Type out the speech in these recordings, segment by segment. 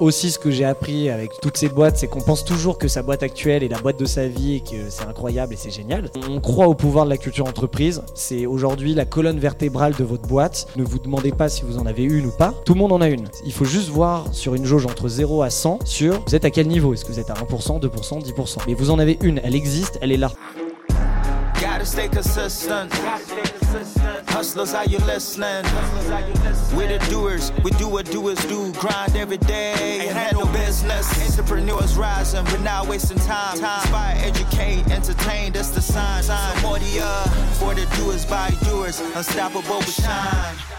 Aussi, ce que j'ai appris avec toutes ces boîtes, c'est qu'on pense toujours que sa boîte actuelle est la boîte de sa vie et que c'est incroyable et c'est génial. On croit au pouvoir de la culture entreprise. C'est aujourd'hui la colonne vertébrale de votre boîte. Ne vous demandez pas si vous en avez une ou pas. Tout le monde en a une. Il faut juste voir sur une jauge entre 0 à 100 sur vous êtes à quel niveau. Est-ce que vous êtes à 1%, 2%, 10% Mais vous en avez une. Elle existe, elle est là. Gotta stay consistent. Hustlers, are you listening? We're the doers, we do what doers do. Grind every day and handle business. Entrepreneurs rising, but not wasting time. Inspire, educate, entertain, that's the sign. sign. Uh, for the doers by doers. Unstoppable with shine.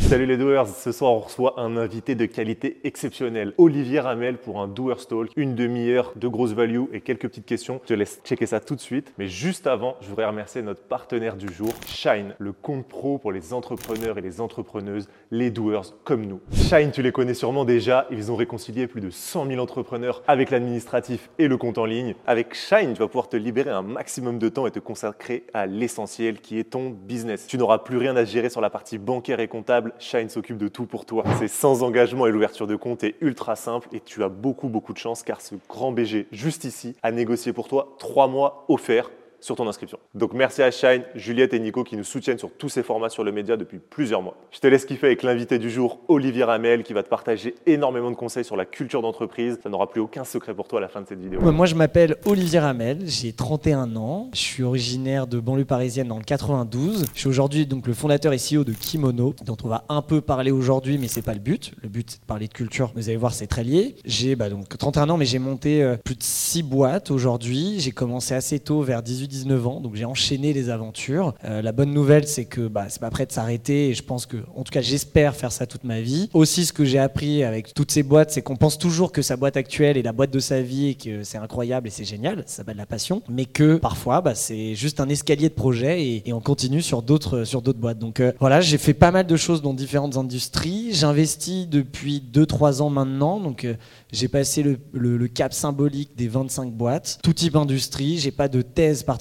Salut les doers, ce soir on reçoit un invité de qualité exceptionnelle, Olivier Ramel pour un Doers Talk, une demi-heure de grosse value et quelques petites questions. Je te laisse checker ça tout de suite, mais juste avant, je voudrais remercier notre partenaire du jour, Shine, le compte pro pour les entrepreneurs et les entrepreneuses, les doers comme nous. Shine, tu les connais sûrement déjà, ils ont réconcilié plus de 100 000 entrepreneurs avec l'administratif et le compte en ligne. Avec Shine, tu vas pouvoir te libérer un maximum de temps et te consacrer à l'essentiel qui est ton business. Tu n'auras plus rien à gérer sur la partie bancaire et comptable Shine s'occupe de tout pour toi. C'est sans engagement et l'ouverture de compte est ultra simple et tu as beaucoup beaucoup de chance car ce grand BG juste ici a négocié pour toi trois mois offerts sur ton inscription. Donc merci à Shine, Juliette et Nico qui nous soutiennent sur tous ces formats sur le média depuis plusieurs mois. Je te laisse kiffer avec l'invité du jour, Olivier Ramel, qui va te partager énormément de conseils sur la culture d'entreprise. Ça n'aura plus aucun secret pour toi à la fin de cette vidéo. Moi je m'appelle Olivier Ramel, j'ai 31 ans, je suis originaire de banlieue parisienne dans le 92. Je suis aujourd'hui donc le fondateur et CEO de Kimono, dont on va un peu parler aujourd'hui, mais c'est pas le but. Le but c'est de parler de culture. Vous allez voir, c'est très lié. J'ai bah, donc 31 ans, mais j'ai monté euh, plus de 6 boîtes aujourd'hui. J'ai commencé assez tôt, vers 18 19 ans, donc j'ai enchaîné les aventures. Euh, la bonne nouvelle, c'est que bah, c'est pas prêt de s'arrêter et je pense que, en tout cas, j'espère faire ça toute ma vie. Aussi, ce que j'ai appris avec toutes ces boîtes, c'est qu'on pense toujours que sa boîte actuelle est la boîte de sa vie et que c'est incroyable et c'est génial, ça s'appelle la passion, mais que parfois, bah, c'est juste un escalier de projet et, on continue sur d'autres sur d'autres boîtes. Donc euh, voilà, j'ai fait pas mal de choses dans différentes industries. J'investis depuis 2-3 ans maintenant, donc euh, j'ai passé le, le, cap symbolique des 25 boîtes, tout type d'industrie. J'ai pas de thèse particulière,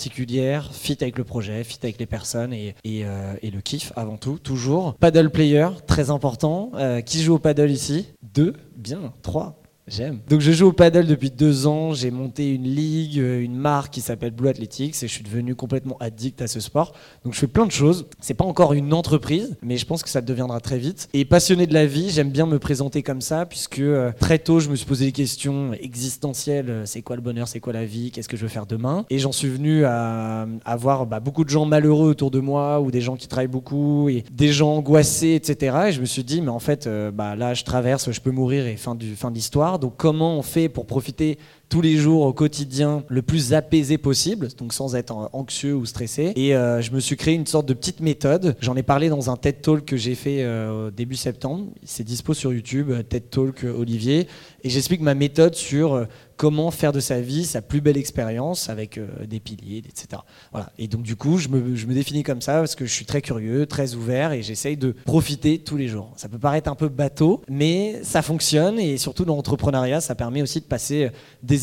fit avec le projet, fit avec les personnes et, et, euh, et le kiff avant tout, toujours. Paddle player, très important. Euh, qui joue au paddle ici? Deux, bien. Trois, J'aime. Donc je joue au paddle depuis deux ans. J'ai monté une ligue, euh, une marque qui s'appelle Blue Athletics et je suis devenu complètement addict à ce sport. Donc je fais plein de choses. C'est pas encore une entreprise, mais je pense que ça deviendra très vite. Et passionné de la vie, j'aime bien me présenter comme ça puisque euh, très tôt je me suis posé des questions existentielles. Euh, c'est quoi le bonheur? C'est quoi la vie? Qu'est-ce que je veux faire demain? Et j'en suis venu à, avoir bah, beaucoup de gens malheureux autour de moi ou des gens qui travaillent beaucoup et des gens angoissés, etc. Et je me suis dit mais en fait bah, là je traverse, je peux mourir et fin du fin d'histoire. Donc comment on fait pour profiter tous les jours au quotidien le plus apaisé possible, donc sans être anxieux ou stressé. Et euh, je me suis créé une sorte de petite méthode. J'en ai parlé dans un TED Talk que j'ai fait euh, début septembre. C'est dispo sur YouTube, euh, TED Talk Olivier. Et j'explique ma méthode sur comment faire de sa vie sa plus belle expérience avec euh, des piliers, etc. Voilà. Et donc du coup, je me, je me, définis comme ça parce que je suis très curieux, très ouvert et j'essaye de profiter tous les jours. Ça peut paraître un peu bateau, mais ça fonctionne et surtout dans l'entrepreneuriat, ça permet aussi de passer euh,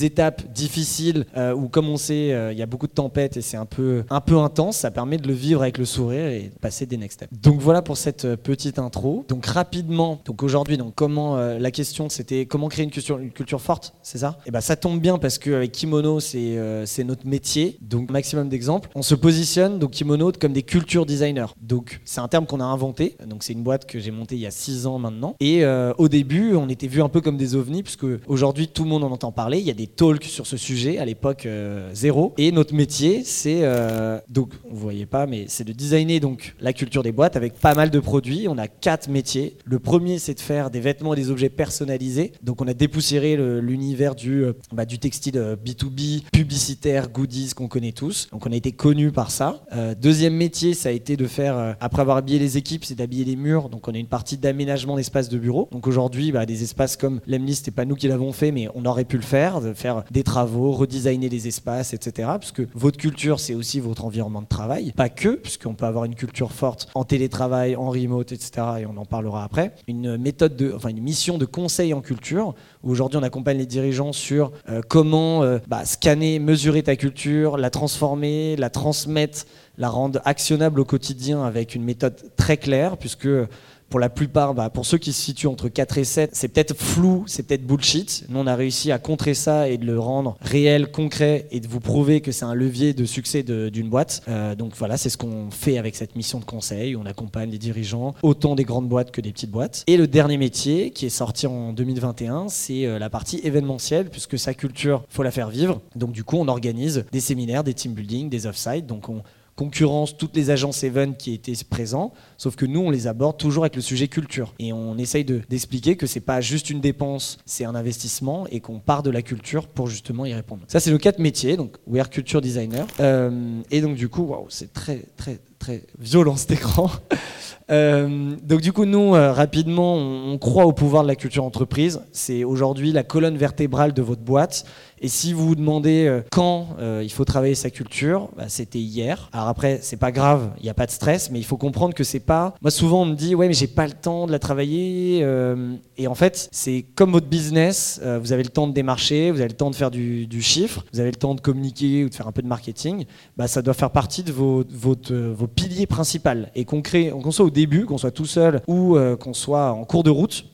étapes difficiles euh, où, comme on sait, il y a beaucoup de tempêtes et c'est un peu, un peu intense. Ça permet de le vivre avec le sourire et de passer des next steps. Donc voilà pour cette petite intro. Donc rapidement, donc aujourd'hui, donc comment la question c'était comment créer une culture, une culture forte, c'est ça? Et eh ben ça tombe bien parce qu'avec Kimono, euh, c'est notre métier. Donc, maximum d'exemples. On se positionne, donc Kimono, comme des culture designers. Donc, c'est un terme qu'on a inventé. Donc, c'est une boîte que j'ai montée il y a six ans maintenant. Et euh, au début, on était vu un peu comme des ovnis, puisque aujourd'hui, tout le monde en entend parler. Il y a des talks sur ce sujet. À l'époque, euh, zéro. Et notre métier, c'est. donc, vous voyez pas, mais c'est de designer donc, la culture des boîtes avec pas mal de produits. On a quatre métiers. Le premier, c'est de faire des vêtements et des objets personnalisés. Donc, on a dépoussiéré l'univers du bah, du textile B2B, euh, publicitaire, goodies qu'on connaît tous. Donc on a été connu par ça. Euh, deuxième métier, ça a été de faire, euh, après avoir habillé les équipes, c'est d'habiller les murs. Donc on a une partie d'aménagement d'espaces de bureau. Donc aujourd'hui, bah, des espaces comme l'Emlist, c'est pas nous qui l'avons fait, mais on aurait pu le faire, faire des travaux, redesigner les espaces, etc. Puisque votre culture, c'est aussi votre environnement de travail. Pas que, puisqu'on peut avoir une culture forte en télétravail, en remote, etc. Et on en parlera après. Une méthode de, enfin une mission de conseil en culture. Aujourd'hui on accompagne les dirigeants sur euh, comment euh, bah, scanner, mesurer ta culture, la transformer, la transmettre, la rendre actionnable au quotidien avec une méthode très claire, puisque pour la plupart, bah, pour ceux qui se situent entre 4 et 7, c'est peut-être flou, c'est peut-être bullshit. Nous, on a réussi à contrer ça et de le rendre réel, concret et de vous prouver que c'est un levier de succès d'une boîte. Euh, donc voilà, c'est ce qu'on fait avec cette mission de conseil. On accompagne les dirigeants, autant des grandes boîtes que des petites boîtes. Et le dernier métier, qui est sorti en 2021, c'est euh, la partie événementielle, puisque sa culture, faut la faire vivre. Donc du coup, on organise des séminaires, des team building, des off-site. Donc on concurrence toutes les agences Even qui étaient présents, sauf que nous, on les aborde toujours avec le sujet culture. Et on essaye d'expliquer que c'est pas juste une dépense, c'est un investissement et qu'on part de la culture pour justement y répondre. Ça, c'est le quatre métiers, donc We are Culture Designer. Euh, et donc, du coup, waouh, c'est très, très, très violent cet écran. Euh, donc du coup, nous, euh, rapidement, on, croit au pouvoir de la culture entreprise. C'est aujourd'hui la colonne vertébrale de votre boîte. Et si vous vous demandez euh, quand il faut travailler sa culture, bah, c'était hier. Alors après, c'est pas grave, il n'y a pas de stress, mais il faut comprendre que c'est pas. Moi, souvent, on me dit ouais, mais j'ai pas le temps de la travailler. Et en fait, c'est comme votre business. vous avez le temps de démarcher, vous avez le temps de faire du, chiffre, vous avez le temps de communiquer ou de faire un peu de marketing. Bah, ça doit faire partie de vos, vos piliers principaux. Et qu'on qu'on soit au début, qu'on soit tout seul ou qu'on soit en cours de route,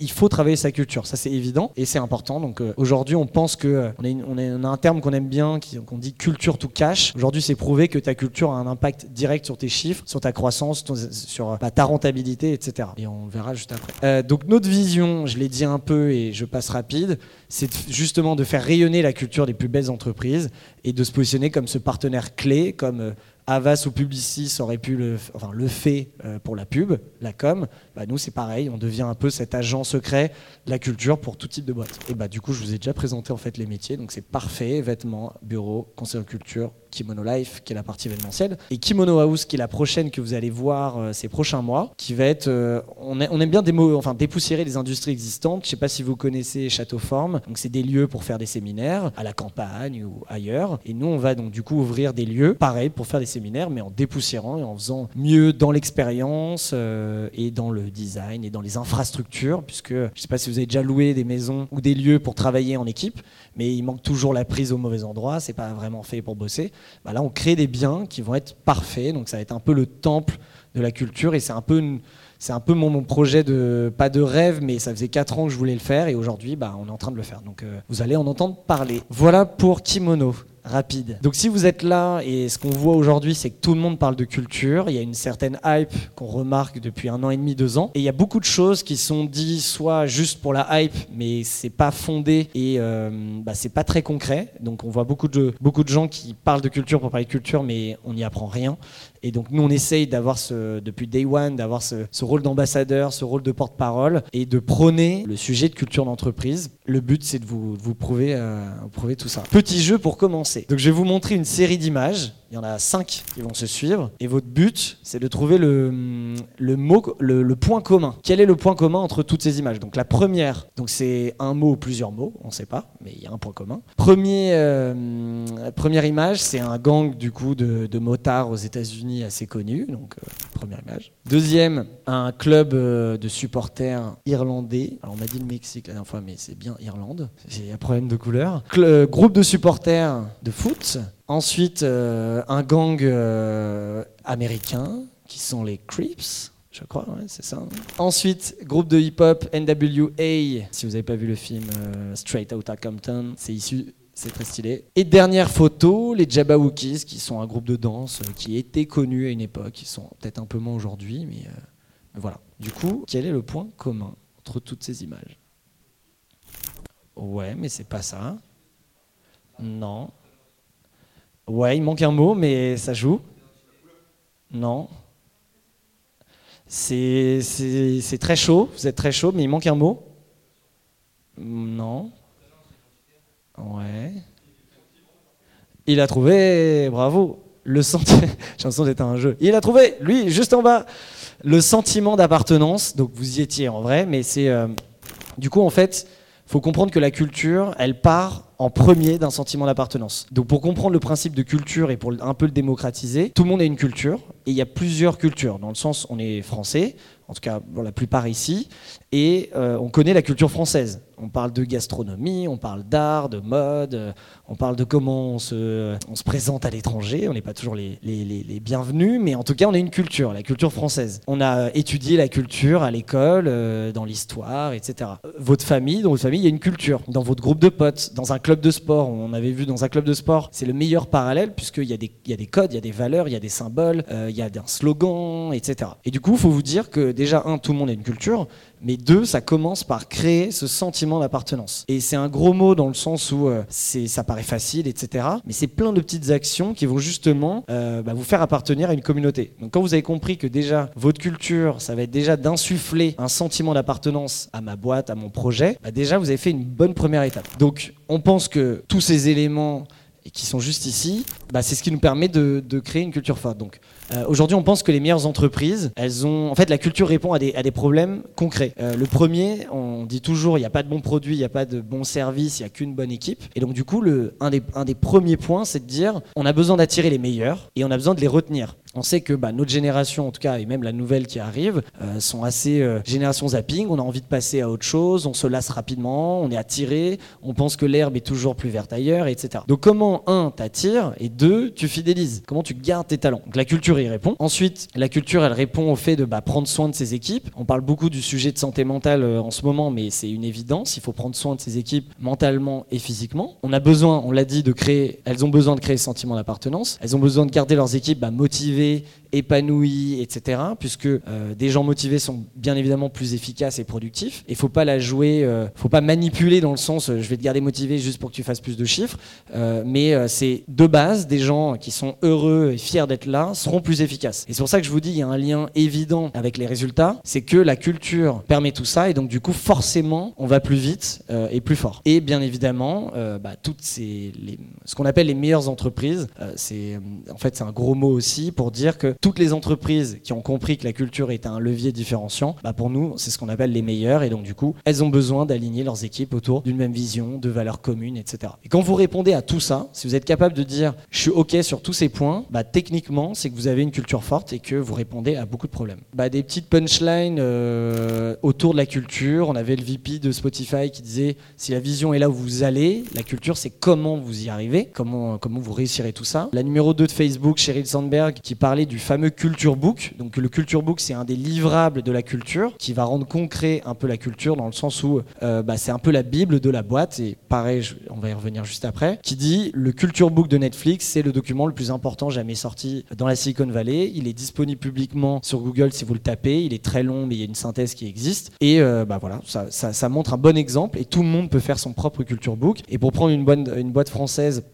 il faut travailler sa culture, ça c'est évident et c'est important. Donc euh, aujourd'hui, on pense que euh, on, a un terme qu'on aime bien, qu'on dit culture to cash. Aujourd'hui, c'est prouvé que ta culture a un impact direct sur tes chiffres, sur ta croissance, sur bah, ta rentabilité, etc. Et on verra juste après. Euh, donc notre vision, je l'ai dit un peu et je passe rapide, c'est justement de faire rayonner la culture des plus belles entreprises et de se positionner comme ce partenaire clé, comme Avas ou Publicis aurait pu le, enfin, le fait euh, pour la pub, la com, bah nous c'est pareil, on devient un peu cet agent secret de la culture pour tout type de boîte. Et bah du coup je vous ai déjà présenté en fait les métiers, donc c'est parfait, vêtements, bureaux, conseil en culture, Kimono Life, qui est la partie événementielle, et Kimono House, qui est la prochaine que vous allez voir euh, ces prochains mois, qui va être. Euh, on, aime bien démo, enfin, dépoussiérer les industries existantes. Je ne sais pas si vous connaissez Château Forme. Donc, c'est des lieux pour faire des séminaires à la campagne ou ailleurs. Et nous, on va donc du coup ouvrir des lieux, pareil, pour faire des séminaires, mais en dépoussiérant et en faisant mieux dans l'expérience euh, et dans le design et dans les infrastructures, puisque je ne sais pas si vous avez déjà loué des maisons ou des lieux pour travailler en équipe, mais il manque toujours la prise au mauvais endroit. C'est pas vraiment fait pour bosser. Bah là on crée des biens qui vont être parfaits, donc ça va être un peu le temple de la culture. Et c'est un peu c'est un peu mon, projet de pas de rêve mais ça faisait 4 ans que je voulais le faire. Et aujourd'hui bah, on est en train de le faire. Donc euh, vous allez en entendre parler. Voilà pour Kimono rapide. Donc si vous êtes là et ce qu'on voit aujourd'hui c'est que tout le monde parle de culture, il y a une certaine hype qu'on remarque depuis un an et demi, deux ans, et il y a beaucoup de choses qui sont dites soit juste pour la hype, mais c'est pas fondé et euh, bah, c'est pas très concret. Donc on voit beaucoup de, beaucoup de gens qui parlent de culture pour parler de culture, mais on n'y apprend rien. Et donc nous, on essaye d'avoir depuis day one, d'avoir ce, rôle d'ambassadeur, ce rôle de porte-parole et de prôner le sujet de culture d'entreprise. Le but, c'est de vous, vous, prouver, euh, prouver tout ça. Petit jeu pour commencer. Donc je vais vous montrer une série d'images. Il y en a cinq qui vont se suivre. Et votre but, c'est de trouver le, point commun. Quel est le point commun entre toutes ces images? Donc la première, c'est un mot ou plusieurs mots, on ne sait pas, mais il y a un point commun. Premier, euh, première image, c'est un gang du coup de, de motards aux États-Unis assez connu. Donc euh, première image. Deuxième, un club euh, de supporters irlandais. Alors on m'a dit le Mexique la dernière fois, mais c'est bien Irlande. C'est un problème de couleur. groupe de supporters de foot. Ensuite, euh, un gang euh, américain qui sont les Creeps. Je crois, c'est ça. Ensuite, groupe de hip-hop NWA. Si vous n'avez pas vu le film euh, Straight Outta Compton, c'est issu c'est très stylé. Et dernière photo, les Jabawookies, qui sont un groupe de danse qui était connu à une époque. Ils sont peut-être un peu moins aujourd'hui, mais, mais, voilà. Du coup, quel est le point commun entre toutes ces images? Ouais, mais c'est pas ça. Non. Ouais, il manque un mot, mais ça joue. Non. C'est très chaud, vous êtes très chaud, mais il manque un mot. Non. Ouais. Il a trouvé, bravo, le sentiment. J'ai l'impression d'être un jeu. Il a trouvé, lui, juste en bas, le sentiment d'appartenance. Donc vous y étiez en vrai, mais c'est. Euh, du coup, en fait, faut comprendre que la culture, elle part en premier d'un sentiment d'appartenance. Donc pour comprendre le principe de culture et pour un peu le démocratiser, tout le monde a une culture et il y a plusieurs cultures. Dans le sens, on est français, en tout cas pour la plupart ici, et euh, on connaît la culture française. On parle de gastronomie, on parle d'art, de mode, euh, on parle de comment on se, présente à l'étranger. On n'est pas toujours les, bienvenus, mais en tout cas, on a une culture, la culture française. On a étudié la culture à l'école, euh, dans l'histoire, etc. Votre famille, dans votre famille, il y a une culture. Dans votre groupe de potes, dans un club de sport, on avait vu dans un club de sport, c'est le meilleur parallèle puisqu'il y, a des, y a des codes, il y a des valeurs, il y a des symboles, euh, il y a un slogan, etc. Et du coup, il faut vous dire que déjà, un, tout le monde a une culture, mais deux, ça commence par créer ce sentiment d'appartenance. Et c'est un gros mot dans le sens où euh, c'est, ça paraît facile, etc. Mais c'est plein de petites actions qui vont justement euh, bah, vous faire appartenir à une communauté. Donc quand vous avez compris que déjà votre culture, ça va être déjà d'insuffler un sentiment d'appartenance à ma boîte, à mon projet, bah, déjà vous avez fait une bonne première étape. Donc on pense que tous ces éléments qui sont juste ici, bah, c'est ce qui nous permet de, de créer une culture forte. Donc euh, aujourd'hui, on pense que les meilleures entreprises, elles ont. En fait, la culture répond à des, problèmes concrets. Euh, le premier, on dit toujours, il n'y a pas de bons produits, il n'y a pas de bons services, il n'y a qu'une bonne équipe. Et donc, du coup, le, un, des, un des premiers points, c'est de dire, on a besoin d'attirer les meilleurs et on a besoin de les retenir. On sait que bah, notre génération, en tout cas, et même la nouvelle qui arrive, euh, sont assez génération zapping. On a envie de passer à autre chose, on se lasse rapidement, on est attiré, on pense que l'herbe est toujours plus verte ailleurs, etc. Donc comment un t'attire et deux tu fidélises? Comment tu gardes tes talents? Donc la culture répond. Ensuite, la culture, elle répond au fait de bah, prendre soin de ses équipes. On parle beaucoup du sujet de santé mentale euh, en ce moment, mais c'est une évidence. Il faut prendre soin de ses équipes mentalement et physiquement. On a besoin, on l'a dit, de créer. Elles ont besoin de créer ce sentiment d'appartenance. Elles ont besoin de garder leurs équipes bah, motivées lever épanouis, etc. Puisque euh, des gens motivés sont bien évidemment plus efficaces et productifs. Il faut pas la jouer, euh, faut pas manipuler dans le sens euh, je vais te garder motivé juste pour que tu fasses plus de chiffres. mais c'est de base des gens qui sont heureux et fiers d'être là seront plus efficaces. Et c'est pour ça que je vous dis il y a un lien évident avec les résultats, c'est que la culture permet tout ça et donc du coup forcément on va plus vite et plus fort. Et bien évidemment bah, toutes ces les, ce qu'on appelle les meilleures entreprises, c'est en fait c'est un gros mot aussi pour dire que toutes les entreprises qui ont compris que la culture est un levier différenciant, bah pour nous, c'est ce qu'on appelle les meilleurs. Et donc, du coup, elles ont besoin d'aligner leurs équipes autour d'une même vision, de valeurs communes, etc. Et quand vous répondez à tout ça, si vous êtes capable de dire je suis OK sur tous ces points, bah, techniquement, c'est que vous avez une culture forte et que vous répondez à beaucoup de problèmes. Bah, des petites punchlines euh, autour de la culture. On avait le VP de Spotify qui disait si la vision est là où vous allez, la culture, c'est comment vous y arrivez, comment, comment vous réussirez tout ça. La numéro 2 de Facebook, Sheryl Sandberg, qui parlait du fameux Culture Book. Donc le Culture Book, c'est un des livrables de la culture qui va rendre concret un peu la culture dans le sens où euh, bah, c'est un peu la bible de la boîte. Et pareil, on va y revenir juste après. Qui dit le Culture Book de Netflix, c'est le document le plus important jamais sorti dans la Silicon Valley. Il est disponible publiquement sur Google si vous le tapez. Il est très long, mais il y a une synthèse qui existe. Et euh, bah voilà, ça, montre un bon exemple. Et tout le monde peut faire son propre Culture Book. Et pour prendre une, bonne, une boîte française,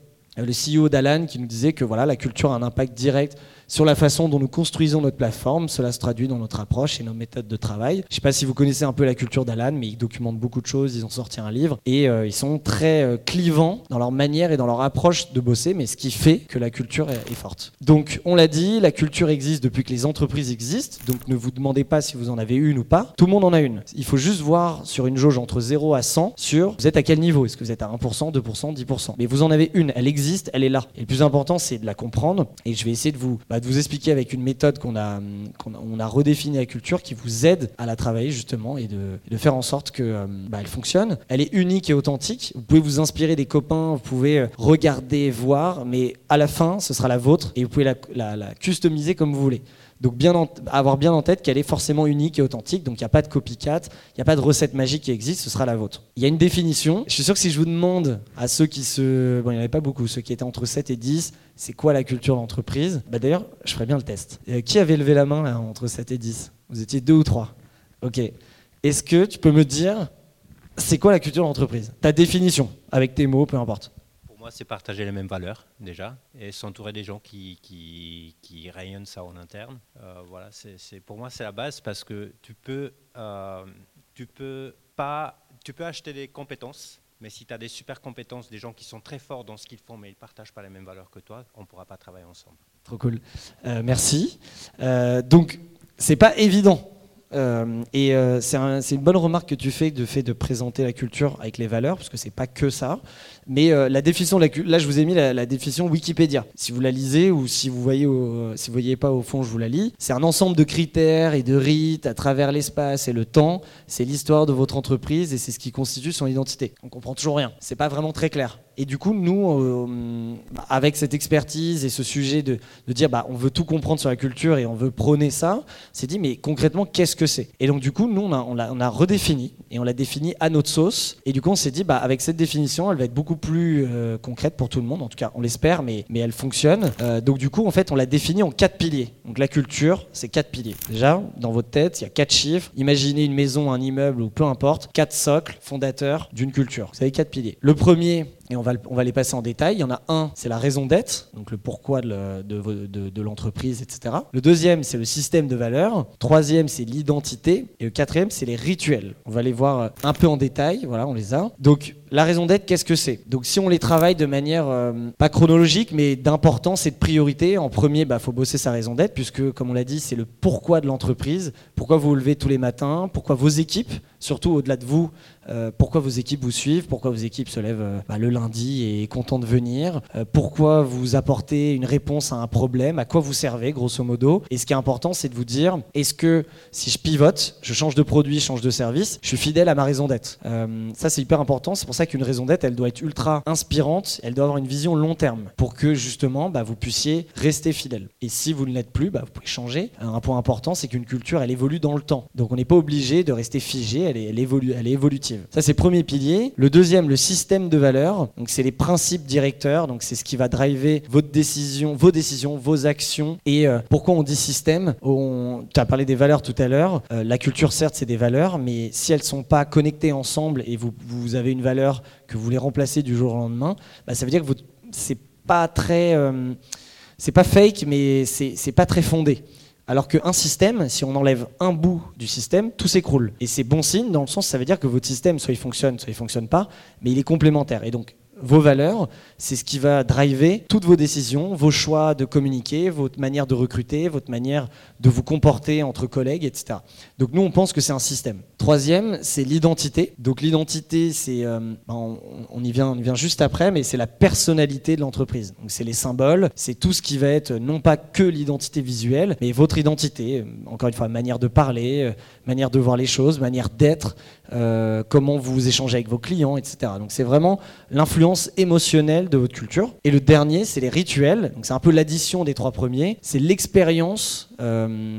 le CEO d'Alan qui nous disait que voilà, la culture a un impact direct sur la façon dont nous construisons notre plateforme. Cela se traduit dans notre approche et nos méthodes de travail. Je ne sais pas si vous connaissez un peu la culture d'Alan, mais ils documentent beaucoup de choses. Ils ont sorti un livre et euh, ils sont très euh, clivants dans leur manière et dans leur approche de bosser, mais ce qui fait que la culture est, forte. Donc, on l'a dit, la culture existe depuis que les entreprises existent. Donc, ne vous demandez pas si vous en avez une ou pas. Tout le monde en a une. Il faut juste voir sur une jauge entre 0 à 100 sur vous êtes à quel niveau? Est-ce que vous êtes à 1%, 2%, 10% Mais vous en avez une. Elle existe, elle est là. Et le plus important, c'est de la comprendre. Et je vais essayer de vous, bah, de vous expliquer avec une méthode qu'on a, a, redéfinie la culture qui vous aide à la travailler justement et de, de faire en sorte que euh, bah, elle fonctionne. Elle est unique et authentique. Vous pouvez vous inspirer des copains, vous pouvez euh, regarder, voir, mais à la fin, ce sera la vôtre et vous pouvez la, la, la customiser comme vous voulez. Donc avoir bien en tête qu'elle est forcément unique et authentique, donc il n'y a pas de copycat, il n'y a pas de recette magique qui existe, ce sera la vôtre. Il y a une définition, je suis sûr que si je vous demande à ceux qui se... Bon, il n'y en avait pas beaucoup, ceux qui étaient entre 7 et 10, c'est quoi la culture d'entreprise bah, D'ailleurs, je ferais bien le test. Euh, qui avait levé la main là, entre 7 et 10 Vous étiez deux ou trois Ok. Est-ce que tu peux me dire, c'est quoi la culture d'entreprise Ta définition, avec tes mots, peu importe c'est partager les mêmes valeurs déjà et s'entourer des gens qui, rayonnent ça en interne. Euh, voilà, pour moi, c'est la base parce que tu peux, euh, tu peux pas, tu peux acheter des compétences, mais si tu as des super compétences, des gens qui sont très forts dans ce qu'ils font, mais ils ne partagent pas les mêmes valeurs que toi, on ne pourra pas travailler ensemble. Trop cool. Euh, merci. donc, c'est pas évident et c'est une bonne remarque que tu fais de fait de présenter la culture avec les valeurs, parce que c'est pas que ça. Mais euh, la définition, la, là je vous ai mis la, définition Wikipédia. Si vous la lisez ou si vous voyez, si vous voyez pas au fond, je vous la lis. C'est un ensemble de critères et de rites à travers l'espace et le temps. C'est l'histoire de votre entreprise et c'est ce qui constitue son identité. On comprend toujours rien. C'est pas vraiment très clair. Et du coup, nous, avec cette expertise et ce sujet de, dire, bah, on veut tout comprendre sur la culture et on veut prôner ça, c'est dit, mais concrètement, qu'est-ce que c'est? Et donc, du coup, nous, on a, on, a, redéfini et on l'a défini à notre sauce. Et du coup, on s'est dit, bah, avec cette définition, elle va être beaucoup plus euh, concrète pour tout le monde. En tout cas, on l'espère, mais, mais elle fonctionne. Euh, donc, du coup, en fait, on l'a défini en quatre piliers. Donc, la culture, c'est quatre piliers. Déjà, dans votre tête, il y a quatre chiffres. Imaginez une maison, un immeuble ou peu importe, quatre socles fondateurs d'une culture. Vous avez quatre piliers. Le premier, et on va, les passer en détail. Il y en a un, c'est la raison d'être, donc le pourquoi de, l'entreprise, etc. Le deuxième, c'est le système de valeurs. Troisième, c'est l'identité. Et le quatrième, c'est les rituels. On va les voir un peu en détail. Voilà, on les a. Donc, la raison d'être, qu'est-ce que c'est? Donc si on les travaille de manière euh, pas chronologique, mais d'importance et de priorité, en premier, il bah, faut bosser sa raison d'être, puisque comme on l'a dit, c'est le pourquoi de l'entreprise, pourquoi vous vous levez tous les matins, pourquoi vos équipes, surtout au-delà de vous, euh, pourquoi vos équipes vous suivent, pourquoi vos équipes se lèvent euh, bah, le lundi et content de venir, pourquoi vous apportez une réponse à un problème, à quoi vous servez, grosso modo. Et ce qui est important, c'est de vous dire, est-ce que si je pivote, je change de produit, je change de service, je suis fidèle à ma raison d'être Ça, c'est hyper important. C'est pour ça qu'une raison d'être, elle doit être ultra inspirante, elle doit avoir une vision long terme pour que justement bah, vous puissiez rester fidèle. Et si vous ne l'êtes plus, bah, vous pouvez changer. Un point important, c'est qu'une culture, elle évolue dans le temps. Donc on n'est pas obligé de rester figé, elle évolue, elle est évolutive. Ça, c'est premier pilier. Le deuxième, le système de valeurs. Donc c'est les principes directeurs. Donc c'est ce qui va driver vos décisions, vos actions. Et euh, pourquoi on dit système? On, Tu as parlé des valeurs tout à l'heure. Euh, la culture, certes, c'est des valeurs, mais si elles sont pas connectées ensemble et vous, vous avez une valeur que vous voulez remplacer du jour au lendemain, bah, ça veut dire que c'est pas très, euh, c'est pas fake, mais c'est pas très fondé. Alors qu'un système, si on enlève un bout du système, tout s'écroule. Et c'est bon signe dans le sens, ça veut dire que votre système, soit il fonctionne, soit il fonctionne pas, mais il est complémentaire. Et donc, vos valeurs, c'est ce qui va driver toutes vos décisions, vos choix de communiquer, votre manière de recruter, votre manière de vous comporter entre collègues, etc. Donc nous, on pense que c'est un système. Troisième, c'est l'identité. Donc l'identité, c'est, euh, ben, on, y vient, on y vient juste après, mais c'est la personnalité de l'entreprise. Donc c'est les symboles, c'est tout ce qui va être non pas que l'identité visuelle, mais votre identité. Euh, encore une fois, manière de parler, euh, manière de voir les choses, manière d'être, comment vous échangez avec vos clients, etc. Donc c'est vraiment l'influence émotionnelle de votre culture. Et le dernier, c'est les rituels. Donc c'est un peu l'addition des trois premiers. C'est l'expérience.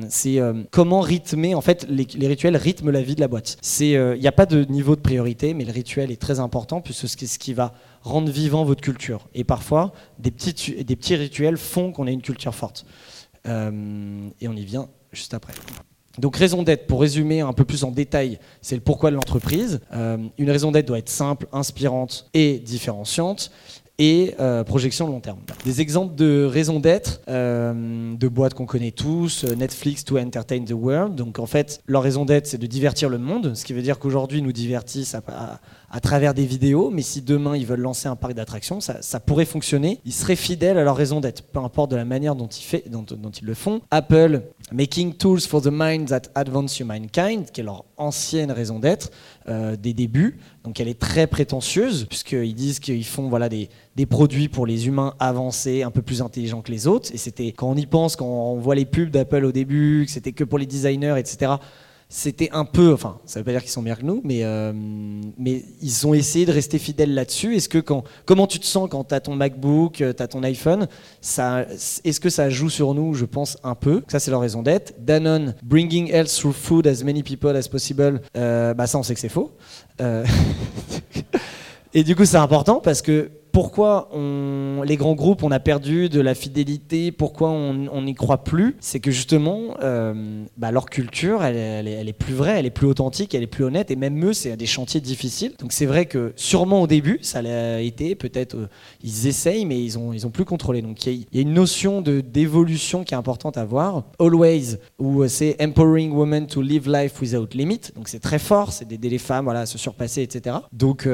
c'est comment rythmer. En fait, les, rituels rythment la vie de la boîte. Il n'y a pas de niveau de priorité, mais le rituel est très important puisque c'est ce qui va rendre vivant votre culture. Et parfois, des petits, des petits rituels font qu'on ait une culture forte. Euh, et on y vient juste après. Donc raison d'être, pour résumer un peu plus en détail, c'est le pourquoi de l'entreprise. Euh, une raison d'être doit être simple, inspirante et différenciante et euh, projection long terme. Des exemples de raisons d'être euh, de boîtes qu'on connaît tous, euh, Netflix to entertain the world. Donc en fait, leur raison d'être, c'est de divertir le monde, ce qui veut dire qu'aujourd'hui, nous divertissent à, travers des vidéos, mais si demain ils veulent lancer un parc d'attractions, ça, pourrait fonctionner. Ils seraient fidèles à leur raison d'être, peu importe de la manière dont ils, le font. Apple, making tools for the mind that advance humankind, qui est leur ancienne raison d'être des débuts. Donc elle est très prétentieuse, puisqu'ils disent qu'ils font voilà, des, des produits pour les humains avancés, un peu plus intelligents que les autres. Et c'était, quand on y pense, quand on voit les pubs d'Apple au début, que c'était que pour les designers, etc., c'était un peu, enfin, ça veut pas dire qu'ils sont meilleurs que nous, mais, euh, mais ils ont essayé de rester fidèles là-dessus. Est-ce que quand, comment tu te sens quand tu as ton MacBook, euh, tu as ton iPhone? Ça, Est-ce que ça joue sur nous? Je pense un peu. Ça, c'est leur raison d'être. Danone, bringing health through food as many people as possible, euh, bah ça, on sait que c'est faux. et du coup, c'est important parce que pourquoi les grands groupes, on a perdu de la fidélité, pourquoi on n'y croit plus, c'est que justement, euh, bah, leur culture, elle, est, plus vraie, elle est plus authentique, elle est plus honnête, et même eux, c'est des chantiers difficiles. Donc c'est vrai que sûrement au début, ça l'a été, peut-être euh, ils essayent, mais ils ont, ils ont plus contrôlé. Donc il y, a une notion d'évolution qui est importante à voir. Always, où euh, c'est empowering women to live life without limit, donc c'est très fort, c'est d'aider les femmes voilà, à se surpasser, etc. Donc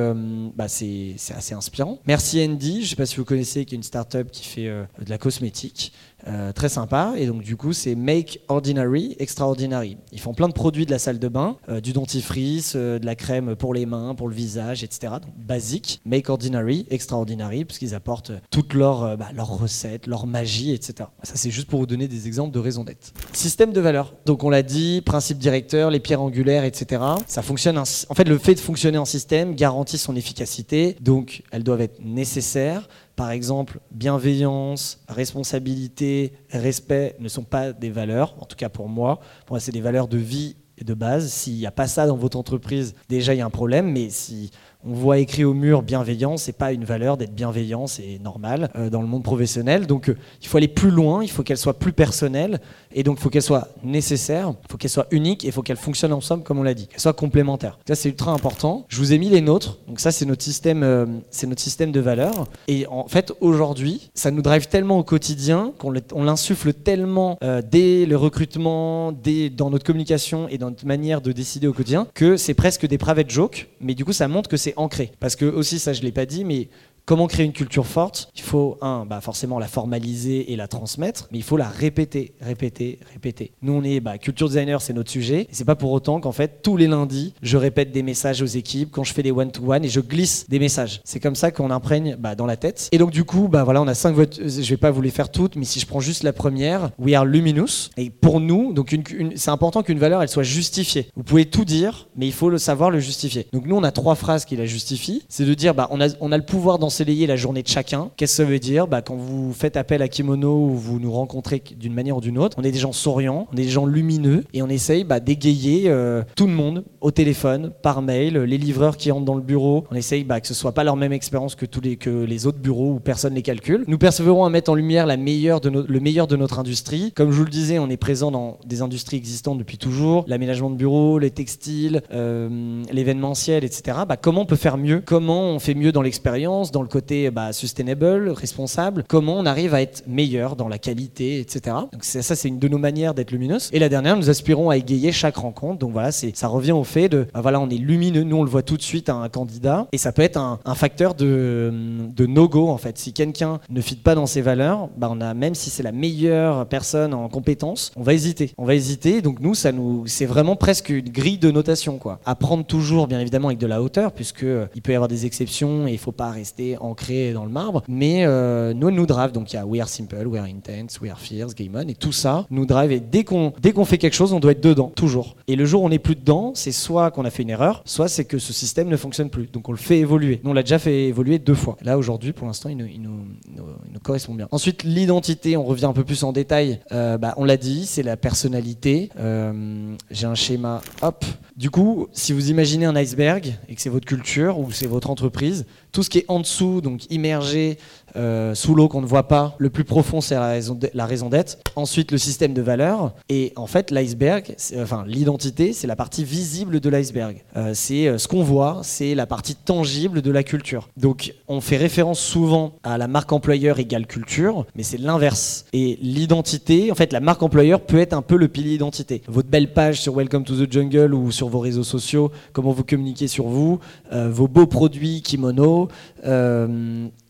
bah, c'est assez inspirant. Merci Merci Andy, je ne sais pas si vous connaissez, qui est une start-up qui fait euh, de la cosmétique. Euh, très sympa. Et donc du coup, c'est Make Ordinary Extraordinary. Ils font plein de produits de la salle de bain, euh, du dentifrice, euh, de la crème pour les mains, pour le visage, etc. Donc basique. Make Ordinary Extraordinary, puisqu'ils apportent toutes leurs bah, recettes, leur magie, etc. Ça, c'est juste pour vous donner des exemples de raison d'être. Système de valeur. Donc on l'a dit, principe directeur, les pierres angulaires, etc. Ça fonctionne. En fait, le fait de fonctionner en système garantit son efficacité. Donc elles doivent être nécessaires par exemple, bienveillance, responsabilité, respect ne sont pas des valeurs, en tout cas pour moi. Pour moi, c'est des valeurs de vie et de base. S'il n'y a pas ça dans votre entreprise, déjà il y a un problème, mais si on voit écrit au mur bienveillant, c'est pas une valeur d'être bienveillant, c'est normal euh, dans le monde professionnel. Donc euh, il faut aller plus loin, il faut qu'elle soit plus personnelle, et donc il faut qu'elle soit nécessaire, il faut qu'elle soit unique, et il faut qu'elle fonctionne ensemble comme on l'a dit, qu'elle soit complémentaire. Ça c'est ultra important. Je vous ai mis les nôtres, donc ça c'est notre système, euh, c'est notre système de valeurs. Et en fait aujourd'hui, ça nous drive tellement au quotidien qu'on l'insuffle tellement dès le recrutement, dès dans notre communication et dans notre manière de décider au quotidien que c'est presque des private jokes, mais du coup ça montre que c'est ancré. Parce que aussi, ça je l'ai pas dit, mais Comment créer une culture forte? Il faut, un, bah forcément la formaliser et la transmettre, mais il faut la répéter, répéter, répéter. Nous, on est bah, culture designer, c'est notre sujet. Et c'est pas pour autant qu'en fait, tous les lundis, je répète des messages aux équipes quand je fais des one-to-one et je glisse des messages. C'est comme ça qu'on imprègne bah, dans la tête. Et donc, du coup, bah, voilà, on a cinq votes. Je vais pas vous les faire toutes, mais si je prends juste la première, We are luminous. Et pour nous, donc c'est important qu'une valeur, elle soit justifiée. Vous pouvez tout dire, mais il faut le savoir le justifier. Donc, nous, on a trois phrases qui la justifient. C'est de dire, bah, on a, on a le pouvoir dans s'élayer la journée de chacun. Qu'est-ce que ça veut dire? Bah, Quand vous faites appel à Kimono ou vous nous rencontrez d'une manière ou d'une autre, on est des gens souriants, on est des gens lumineux et on essaye bah, d'égayer euh, tout le monde au téléphone, par mail, les livreurs qui entrent dans le bureau. On essaye bah, que ce soit pas leur même expérience que tous les, que les autres bureaux où personne les calcule. Nous persévérons à mettre en lumière la meilleure de le meilleur de notre industrie. Comme je vous le disais, on est présent dans des industries existantes depuis toujours, l'aménagement de bureaux, les textiles, euh, l'événementiel, etc. Bah, comment on peut faire mieux? Comment on fait mieux dans l'expérience, le côté bah, sustainable, responsable, comment on arrive à être meilleur dans la qualité, etc. Donc ça, c'est une de nos manières d'être lumineuse. Et la dernière, nous aspirons à égayer chaque rencontre. Donc voilà, ça revient au fait de, bah, voilà, on est lumineux, nous on le voit tout de suite à un candidat, et ça peut être un, facteur de, no-go en fait. Si quelqu'un ne fit pas dans ses valeurs, bah, on a même si c'est la meilleure personne en compétence, on va hésiter. On va hésiter. Donc nous, ça nous, c'est vraiment presque une grille de notation quoi. Apprendre toujours, bien évidemment, avec de la hauteur, puisque euh, il peut y avoir des exceptions et il faut pas rester ancré dans le marbre. Mais euh, nous, nous drive. Donc il y a We Are Simple, We Are Intense, We Are Fierce, Game On, et tout ça nous drive. Et dès qu'on qu'on fait quelque chose, on doit être dedans, toujours. Et le jour où on n'est plus dedans, c'est soit qu'on a fait une erreur, soit c'est que ce système ne fonctionne plus. Donc on le fait évoluer. Nous, on l'a déjà fait évoluer deux fois. Là, aujourd'hui, pour l'instant, il nous, correspond bien. Ensuite, l'identité, on revient un peu plus en détail. Euh, bah, on l'a dit, c'est la personnalité. Euh, j'ai un schéma, hop. Du coup, si vous imaginez un iceberg et que c'est votre culture ou c'est votre entreprise, tout ce qui est en dessous, donc immergé euh, sous l'eau qu'on ne voit pas, le plus profond c'est la raison d'être. Ensuite le système de valeur et en fait l'iceberg, enfin l'identité, c'est la partie visible de l'iceberg. Euh, c'est euh, ce qu'on voit, c'est la partie tangible de la culture. Donc on fait référence souvent à la marque employeur égale culture, mais c'est l'inverse. Et l'identité, en fait la marque employeur peut être un peu le pilier identité. Votre belle page sur Welcome to the Jungle ou sur vos réseaux sociaux, comment vous communiquez sur vous, vos beaux produits kimono,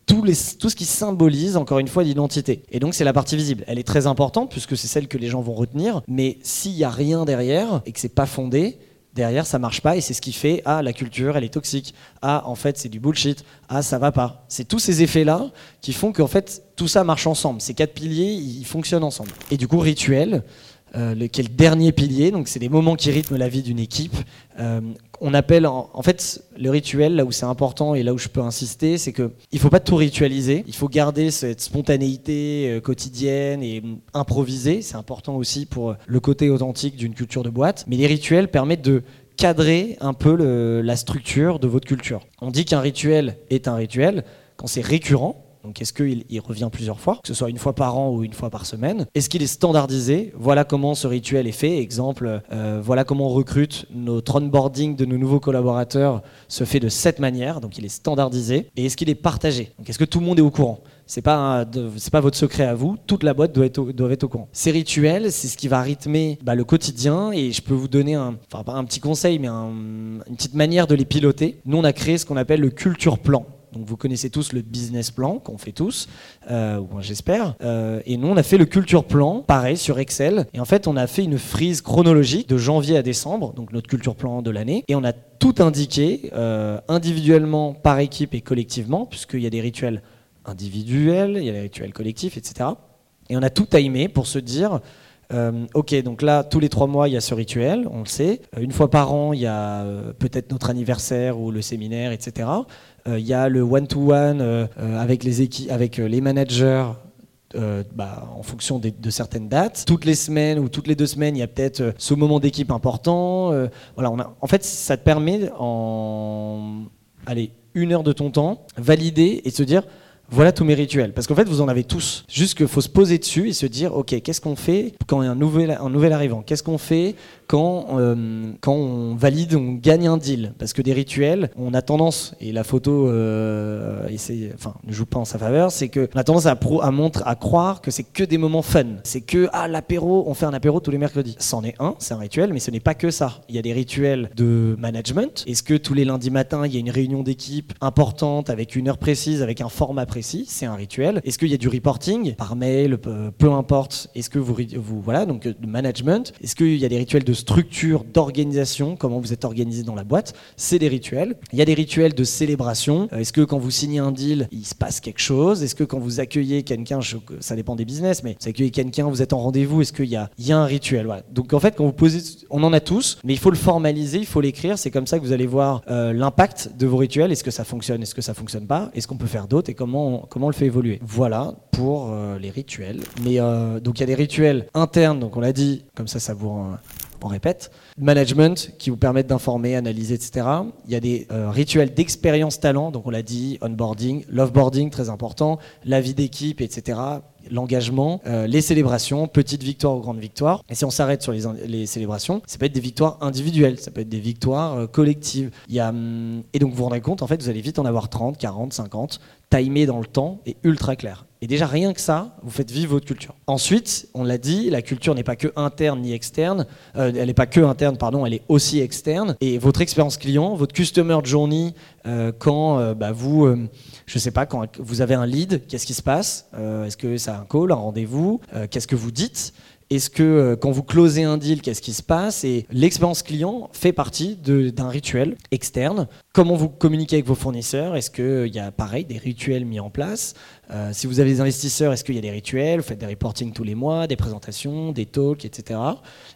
tout, ce qui symbolise encore une fois l'identité. Et donc c'est la partie visible. Elle est très importante puisque c'est celle que les gens vont retenir. Mais s'il n'y a rien derrière et que c'est pas fondé, derrière ça marche pas et c'est ce qui fait ah la culture elle est toxique ah en fait c'est du bullshit ah ça va pas c'est tous ces effets là qui font qu'en fait tout ça marche ensemble ces quatre piliers ils fonctionnent ensemble et du coup rituel euh, qui est le dernier pilier. Donc, c'est des moments qui rythment la vie d'une équipe. Euh, on appelle, en, fait, le rituel, là où c'est important et là où je peux insister, c'est qu'il ne faut pas tout ritualiser. Il faut garder cette spontanéité euh, quotidienne et improviser. C'est important aussi pour le côté authentique d'une culture de boîte. Mais les rituels permettent de cadrer un peu la structure de votre culture. On dit qu'un rituel est un rituel quand c'est récurrent, donc est-ce qu'il il revient plusieurs fois, que ce soit une fois par an ou une fois par semaine? Est-ce qu'il est standardisé? Voilà comment ce rituel est fait. Exemple, euh, voilà comment on recrute. Notre onboarding de nos nouveaux collaborateurs se fait de cette manière, donc il est standardisé. Et est-ce qu'il est partagé? Donc est-ce que tout le monde est au courant? C'est pas c'est pas votre secret à vous. Toute la boîte doit être au, courant. Ces rituels, c'est ce qui va rythmer bah, le quotidien et je peux vous donner un, un petit conseil, mais une petite manière de les piloter. Nous, on a créé ce qu'on appelle le culture plan. Donc vous connaissez tous le business plan qu'on fait tous, euh, j'espère. Euh, et nous, on a fait le culture plan, pareil, sur Excel. Et en fait, on a fait une frise chronologique de janvier à décembre, donc notre culture plan de l'année. Et on a tout indiqué, euh, individuellement, par équipe et collectivement, puisqu'il y a des rituels individuels, il y a des rituels collectifs, etc. Et on a tout timé pour se dire euh, ok, donc là, tous les trois mois, il y a ce rituel, on le sait. Euh, une fois par an, il y a euh, peut-être notre anniversaire ou le séminaire, etc. il y a le one-to-one avec, les avec les managers. Bah, en fonction de, certaines dates. Toutes les semaines ou toutes les deux semaines, il y a peut-être ce moment d'équipe important. voilà, en fait, ça te permet en allez, une heure de ton temps, valider et se dire voilà tous mes rituels. Parce qu'en fait, vous en avez tous. Juste qu'il faut se poser dessus et se dire, ok, qu'est-ce qu'on fait quand il y a un nouvel, arrivant? Qu'est-ce qu'on fait quand, euh, quand on valide, on gagne un deal? Parce que des rituels, on a tendance, et la photo euh, enfin, ne joue pas en sa faveur, c'est qu'on a tendance à, pro, à, à croire que c'est que des moments fun. C'est que, ah, l'apéro, on fait un apéro tous les mercredis. C'en est un, c'est un rituel, mais ce n'est pas que ça. Il y a des rituels de management. Est-ce que tous les lundis matins, il y a une réunion d'équipe importante avec une heure précise, avec un format précis c'est un rituel. Est-ce qu'il y a du reporting par mail, peu importe? Est-ce que vous, vous voilà donc euh, de management Est-ce qu'il y a des rituels de structure, d'organisation? Comment vous êtes organisé dans la boîte? C'est des rituels. Il y a des rituels de célébration. Euh, est-ce que quand vous signez un deal, il se passe quelque chose? Est-ce que quand vous accueillez quelqu'un, ça dépend des business, mais vous accueillez quelqu'un, vous êtes en rendez-vous, est-ce qu'il y a, y a un rituel? Donc en fait, quand vous posez, on en a tous, mais il faut le formaliser, il faut l'écrire. C'est comme ça que vous allez voir euh, l'impact de vos rituels. Est-ce que ça fonctionne? Est-ce que ça fonctionne pas? Est-ce qu'on peut faire d'autres Et comment comment on le fait évoluer. Voilà pour euh, les rituels. Mais euh, donc il y a des rituels internes, donc on l'a dit, comme ça ça vous on répète. Management qui vous permettent d'informer, analyser, etc. Il y a des euh, rituels d'expérience talent, donc on l'a dit, onboarding, loveboarding, très important, la vie d'équipe, etc l'engagement, euh, les célébrations, petites victoires ou grandes victoires. Et si on s'arrête sur les, célébrations, ça peut être des victoires individuelles, ça peut être des victoires euh, collectives. Il y a, hum, et donc vous vous rendez compte, en fait, vous allez vite en avoir 30, 40, 50, timé dans le temps et ultra clair. Et déjà, rien que ça, vous faites vivre votre culture. Ensuite, on l'a dit, la culture n'est pas que interne ni externe. Euh, elle n'est pas que interne, pardon, elle est aussi externe. Et votre expérience client, votre customer journey, quand bah, vous je sais pas, quand vous avez un lead, qu'est-ce qui se passe? Euh, Est-ce que c'est un call, un rendez-vous? Euh, Qu'est-ce que vous dites? Est-ce que euh, quand vous closez un deal, qu'est-ce qui se passe? Et l'expérience client fait partie d'un rituel externe. Comment vous communiquez avec vos fournisseurs? Est-ce qu'il y a pareil des rituels mis en place? Si vous avez des investisseurs, est-ce qu'il y a des rituels? Vous faites des reporting tous les mois, des présentations, des talks, etc.,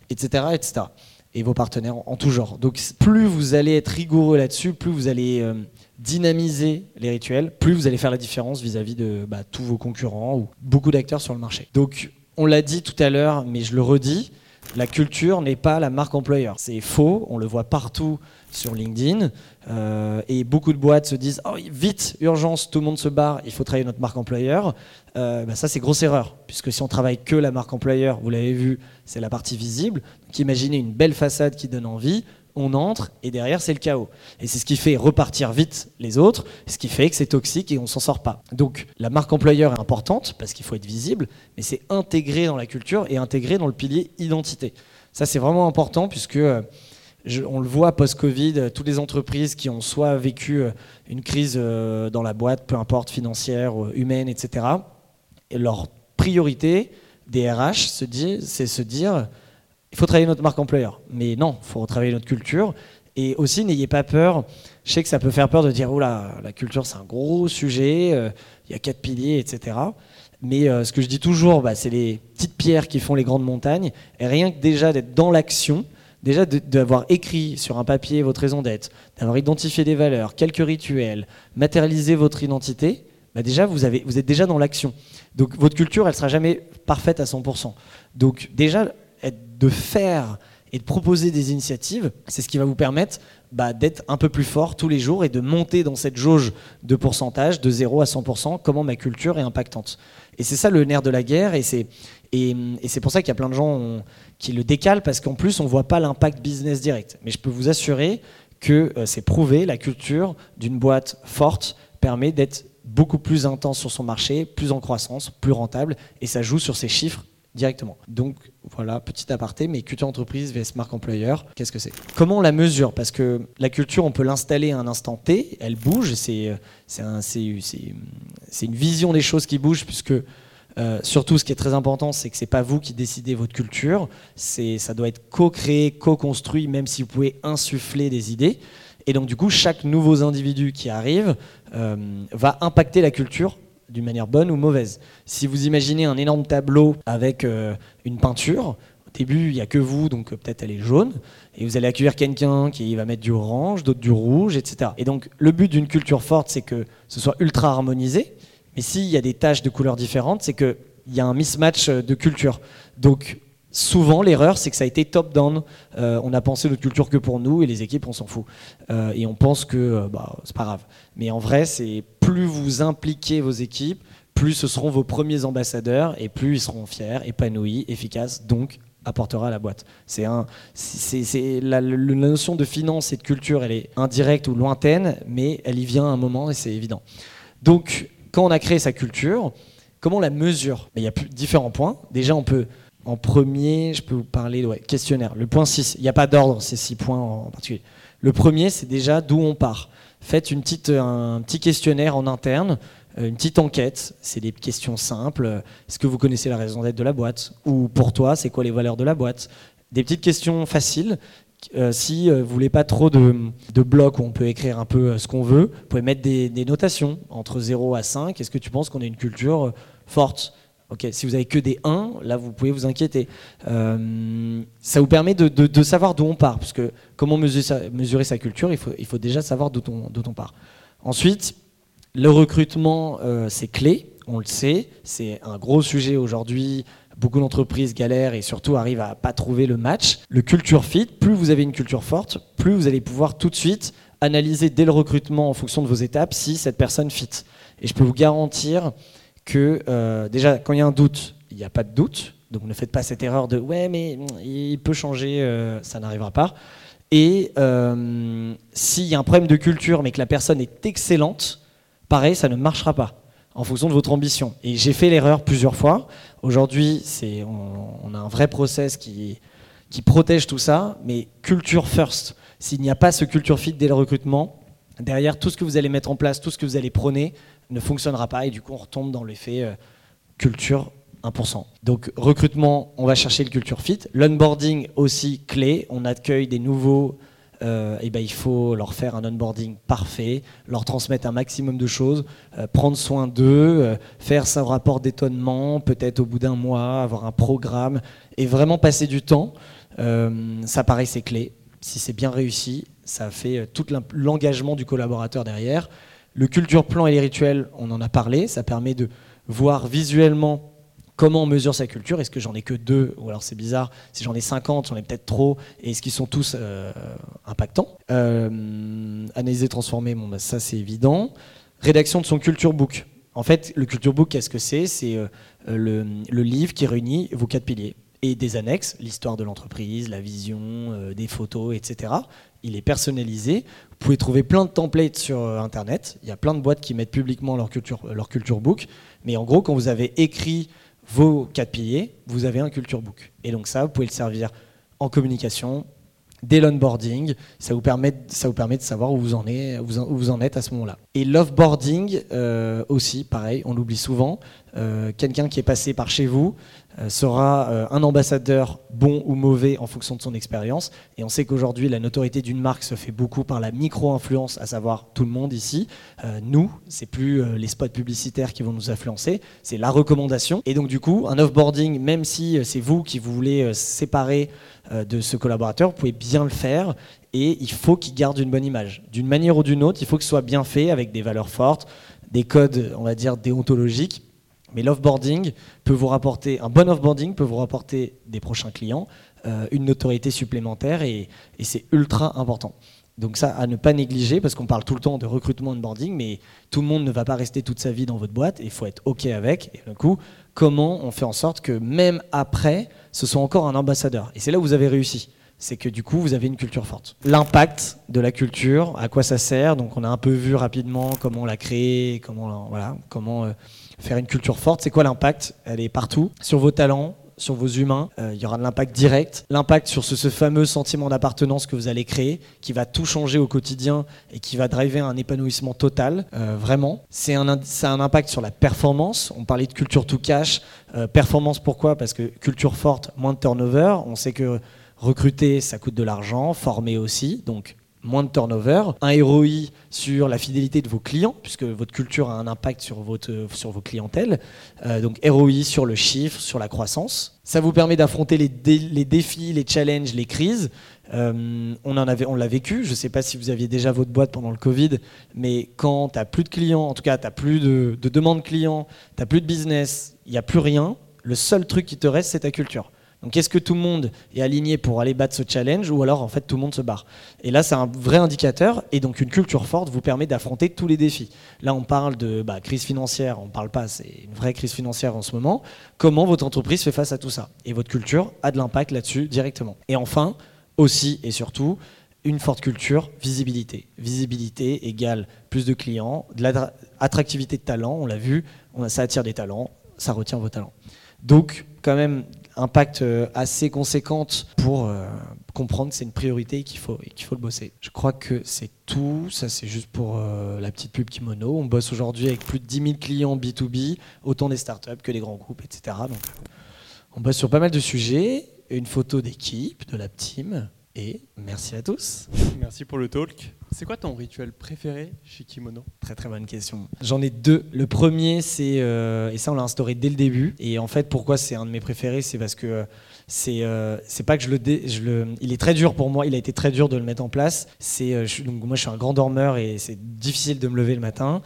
etc., etc. Et vos partenaires en, tout genre. Donc plus vous allez être rigoureux là-dessus, plus vous allez dynamiser les rituels, plus vous allez faire la différence vis-à-vis de bah, tous vos concurrents ou beaucoup d'acteurs sur le marché. Donc, on l'a dit tout à l'heure, mais je le redis, la culture n'est pas la marque employeur. C'est faux, on le voit partout sur LinkedIn. Euh, et beaucoup de boîtes se disent oh, vite, urgence, tout le monde se barre, il faut travailler notre marque employeur. Euh, bah, ça, c'est grosse erreur, puisque si on travaille que la marque employeur, vous l'avez vu, c'est la partie visible. Donc imaginez une belle façade qui donne envie on entre et derrière c'est le chaos. Et c'est ce qui fait repartir vite les autres, ce qui fait que c'est toxique et on s'en sort pas. Donc la marque employeur est importante parce qu'il faut être visible, mais c'est intégré dans la culture et intégré dans le pilier identité. Ça c'est vraiment important puisque euh, on le voit post-Covid, toutes les entreprises qui ont soit vécu euh, une crise euh, dans la boîte, peu importe financière, humaine, etc. Et leur priorité des RH, c'est se dire il faut travailler notre marque employeur. Mais non, il faut retravailler notre culture. Et aussi, n'ayez pas peur. Je sais que ça peut faire peur de dire, oh là, la culture, c'est un gros sujet, euh, il y a quatre piliers, etc. Mais euh, ce que je dis toujours, bah, c'est les petites pierres qui font les grandes montagnes. Et rien que déjà d'être dans l'action, déjà d'avoir écrit sur un papier votre raison d'être, d'avoir identifié des valeurs, quelques rituels, matérialisé votre identité, bah déjà vous, vous êtes déjà dans l'action. Donc votre culture, elle sera jamais parfaite à 100%. Donc déjà, de faire et de proposer des initiatives, c'est ce qui va vous permettre bah, d'être un peu plus fort tous les jours et de monter dans cette jauge de pourcentage de 0 à 100%, comment ma culture est impactante. Et c'est ça le nerf de la guerre, et c'est, et, c'est pour ça qu'il y a plein de gens qui le décalent, parce qu'en plus on ne voit pas l'impact business direct. Mais je peux vous assurer que euh, c'est prouvé, la culture d'une boîte forte permet d'être beaucoup plus intense sur son marché, plus en croissance, plus rentable, et ça joue sur ses chiffres directement. Donc voilà, petit aparté, mais culture entreprise vs marque employeur, qu'est-ce que c'est? Comment on la mesure? Parce que la culture, on peut l'installer à un instant T, elle bouge, c'est une vision des choses qui bouge, puisque euh, surtout, ce qui est très important, c'est que c'est pas vous qui décidez votre culture, ça doit être co-créé, co-construit, même si vous pouvez insuffler des idées. Et donc, du coup, chaque nouveau individu qui arrive euh, va impacter la culture d'une manière bonne ou mauvaise. Si vous imaginez un énorme tableau avec euh, une peinture, au début, il n'y a que vous, donc euh, peut-être elle est jaune, et vous allez accueillir quelqu'un qui va mettre du orange, d'autres du rouge, etc. Et donc le but d'une culture forte, c'est que ce soit ultra harmonisé, mais s'il y a des taches de couleurs différentes, c'est qu'il y a un mismatch de culture. Donc souvent l'erreur c'est que ça a été top down. Euh, on a pensé notre culture que pour nous et les équipes on s'en fout. Euh, et on pense que euh, bah, c'est pas grave. Mais en vrai c'est plus vous impliquez vos équipes plus ce seront vos premiers ambassadeurs et plus ils seront fiers épanouis efficaces donc apportera à la boîte. C'est un c'est la, la, notion de finance et de culture elle est indirecte ou lointaine mais elle y vient à un moment et c'est évident. Donc quand on a créé sa culture comment on la mesure? Il y a différents points. Déjà on peut en premier, je peux vous parler ouais, questionnaire. Le point 6, il n'y a pas d'ordre, c'est 6 points en particulier. Le premier, c'est déjà d'où on part. Faites un petit questionnaire en interne, euh, une petite enquête. C'est des questions simples. Est-ce que vous connaissez la raison d'être de la boîte? Ou pour toi, c'est quoi les valeurs de la boîte? Des petites questions faciles. Euh, si euh, vous voulez pas trop de, blocs où on peut écrire un peu ce qu'on veut, vous pouvez mettre des, des notations entre 0 à 5. Est-ce que tu penses qu'on a une culture forte? Si vous avez que des 1, là vous pouvez vous inquiéter. Euh, ça vous permet de, savoir d'où on part, parce que comment mesurer sa, culture, il faut, il faut, déjà savoir d'où on, on, part. Ensuite, le recrutement, euh, c'est clé, on le sait, c'est un gros sujet aujourd'hui. Beaucoup d'entreprises galèrent et surtout arrivent à pas trouver le match. Le culture fit, plus vous avez une culture forte, plus vous allez pouvoir tout de suite analyser dès le recrutement en fonction de vos étapes si cette personne fit. Et je peux vous garantir que euh, déjà, quand il y a un doute, il n'y a pas de doute. Donc ne faites pas cette erreur de ouais, mais il peut changer, euh, ça n'arrivera pas. Et euh, s'il y a un problème de culture, mais que la personne est excellente, pareil, ça ne marchera pas en fonction de votre ambition. Et j'ai fait l'erreur plusieurs fois. Aujourd'hui, c'est, on, a un vrai process qui, qui protège tout ça, mais culture first. S'il n'y a pas ce culture fit dès le recrutement, derrière tout ce que vous allez mettre en place, tout ce que vous allez prôner, ne fonctionnera pas et du coup on retombe dans l'effet euh, culture 1%. Donc recrutement, on va chercher le culture fit. L'onboarding aussi clé, on accueille des nouveaux, euh, et ben il faut leur faire un onboarding parfait, leur transmettre un maximum de choses, euh, prendre soin d'eux, faire son rapport d'étonnement, peut-être au bout d'un mois, avoir un programme et vraiment passer du temps. ça paraît c'est clé. Si c'est bien réussi, ça fait tout l'engagement du collaborateur derrière. Le culture plan et les rituels, on en a parlé, ça permet de voir visuellement comment on mesure sa culture. Est-ce que j'en ai que deux Ou alors c'est bizarre, si j'en ai 50, j'en ai peut-être trop. Et est-ce qu'ils sont tous euh, impactants euh, Analyser, transformer, bon, bah, ça c'est évident. Rédaction de son culture book. En fait, le culture book, qu'est-ce que c'est? C'est euh, le, le, livre qui réunit vos quatre piliers et des annexes, l'histoire de l'entreprise, la vision, des photos, etc il est personnalisé. Vous pouvez trouver plein de templates sur euh, Internet. Il y a plein de boîtes qui mettent publiquement leur culture, leur culture book. Mais en gros, quand vous avez écrit vos quatre piliers, vous avez un culture book. Et donc ça, vous pouvez le servir en communication, dès l'onboarding, ça vous permet, ça vous permet de savoir où vous en, êtes, à ce moment-là. Et l'offboarding euh, aussi, pareil, on l'oublie souvent. Euh, quelqu'un qui est passé par chez vous euh, sera euh, un ambassadeur bon ou mauvais en fonction de son expérience. Et on sait qu'aujourd'hui, la notoriété d'une marque se fait beaucoup par la micro-influence, à savoir tout le monde ici. nous, c'est plus les spots publicitaires qui vont nous influencer, c'est la recommandation. Et donc du coup, un offboarding, même si c'est vous qui voulez séparer de ce collaborateur, vous pouvez bien le faire et il faut qu'il garde une bonne image. D'une manière ou d'une autre, il faut que ce soit bien fait avec des valeurs fortes, des codes, on va dire, déontologiques mais l'offboarding peut vous rapporter, un bon offboarding peut vous rapporter des prochains clients, euh, une notoriété supplémentaire et, c'est ultra important. Donc ça, à ne pas négliger, parce qu'on parle tout le temps de recrutement, de boarding, mais tout le monde ne va pas rester toute sa vie dans votre boîte, il faut être OK avec. Et du coup, comment on fait en sorte que même après, ce soit encore un ambassadeur? Et c'est là où vous avez réussi. C'est que du coup, vous avez une culture forte. L'impact de la culture, à quoi ça sert? Donc on a un peu vu rapidement comment on l'a créé, comment, voilà, comment... Euh, faire une culture forte, c'est quoi l'impact? Elle est partout, sur vos talents, sur vos humains, euh, il y aura de l'impact direct, l'impact sur ce, fameux sentiment d'appartenance que vous allez créer, qui va tout changer au quotidien et qui va driver un épanouissement total, euh, vraiment. C'est un, un impact sur la performance. On parlait de culture to cash. Euh, performance pourquoi? Parce que culture forte, moins de turnover. On sait que recruter, ça coûte de l'argent, former aussi, donc moins de turnover, un ROI sur la fidélité de vos clients, puisque votre culture a un impact sur, votre, sur vos clientèles, Euh, donc ROI sur le chiffre, sur la croissance. Ça vous permet d'affronter les, dé- les défis, les challenges, les crises. Euh, on en l'a vécu. Je ne sais pas si vous aviez déjà votre boîte pendant le Covid, mais quand tu n'as plus de clients, en tout cas, tu n'as plus de, de demandes clients, tu n'as plus de business, il n'y a plus rien. Le seul truc qui te reste, c'est ta culture. Donc est-ce que tout le monde est aligné pour aller battre ce challenge ou alors en fait tout le monde se barre? Et là c'est un vrai indicateur et donc une culture forte vous permet d'affronter tous les défis. Là on parle de bah, crise financière, on parle pas, c'est une vraie crise financière en ce moment. Comment votre entreprise fait face à tout ça? Et votre culture a de l'impact là-dessus directement. Et enfin, aussi et surtout, une forte culture, visibilité. Visibilité égale plus de clients, de l'attractivité de talent, on l'a vu, ça attire des talents, ça retient vos talents. Donc, quand même, impact euh, assez conséquente pour euh, comprendre que c'est une priorité et qu'il faut, et faut le bosser. Je crois que c'est tout. Ça, c'est juste pour euh, la petite pub Kimono. On bosse aujourd'hui avec plus de 10 000 clients B2B, autant des startups que des grands groupes, etc. Donc, on bosse sur pas mal de sujets. Une photo d'équipe, de la team. Et merci à tous. Merci pour le talk. C'est quoi ton rituel préféré chez Kimono? Très très bonne question. J'en ai deux. Le premier, c'est euh, et ça on l'a instauré dès le début. Et en fait, pourquoi c'est un de mes préférés, c'est parce que euh, c'est euh, c'est pas que je le, je le, il est très dur pour moi. Il a été très dur de le mettre en place. C'est donc moi je suis un grand dormeur et c'est difficile de me lever le matin.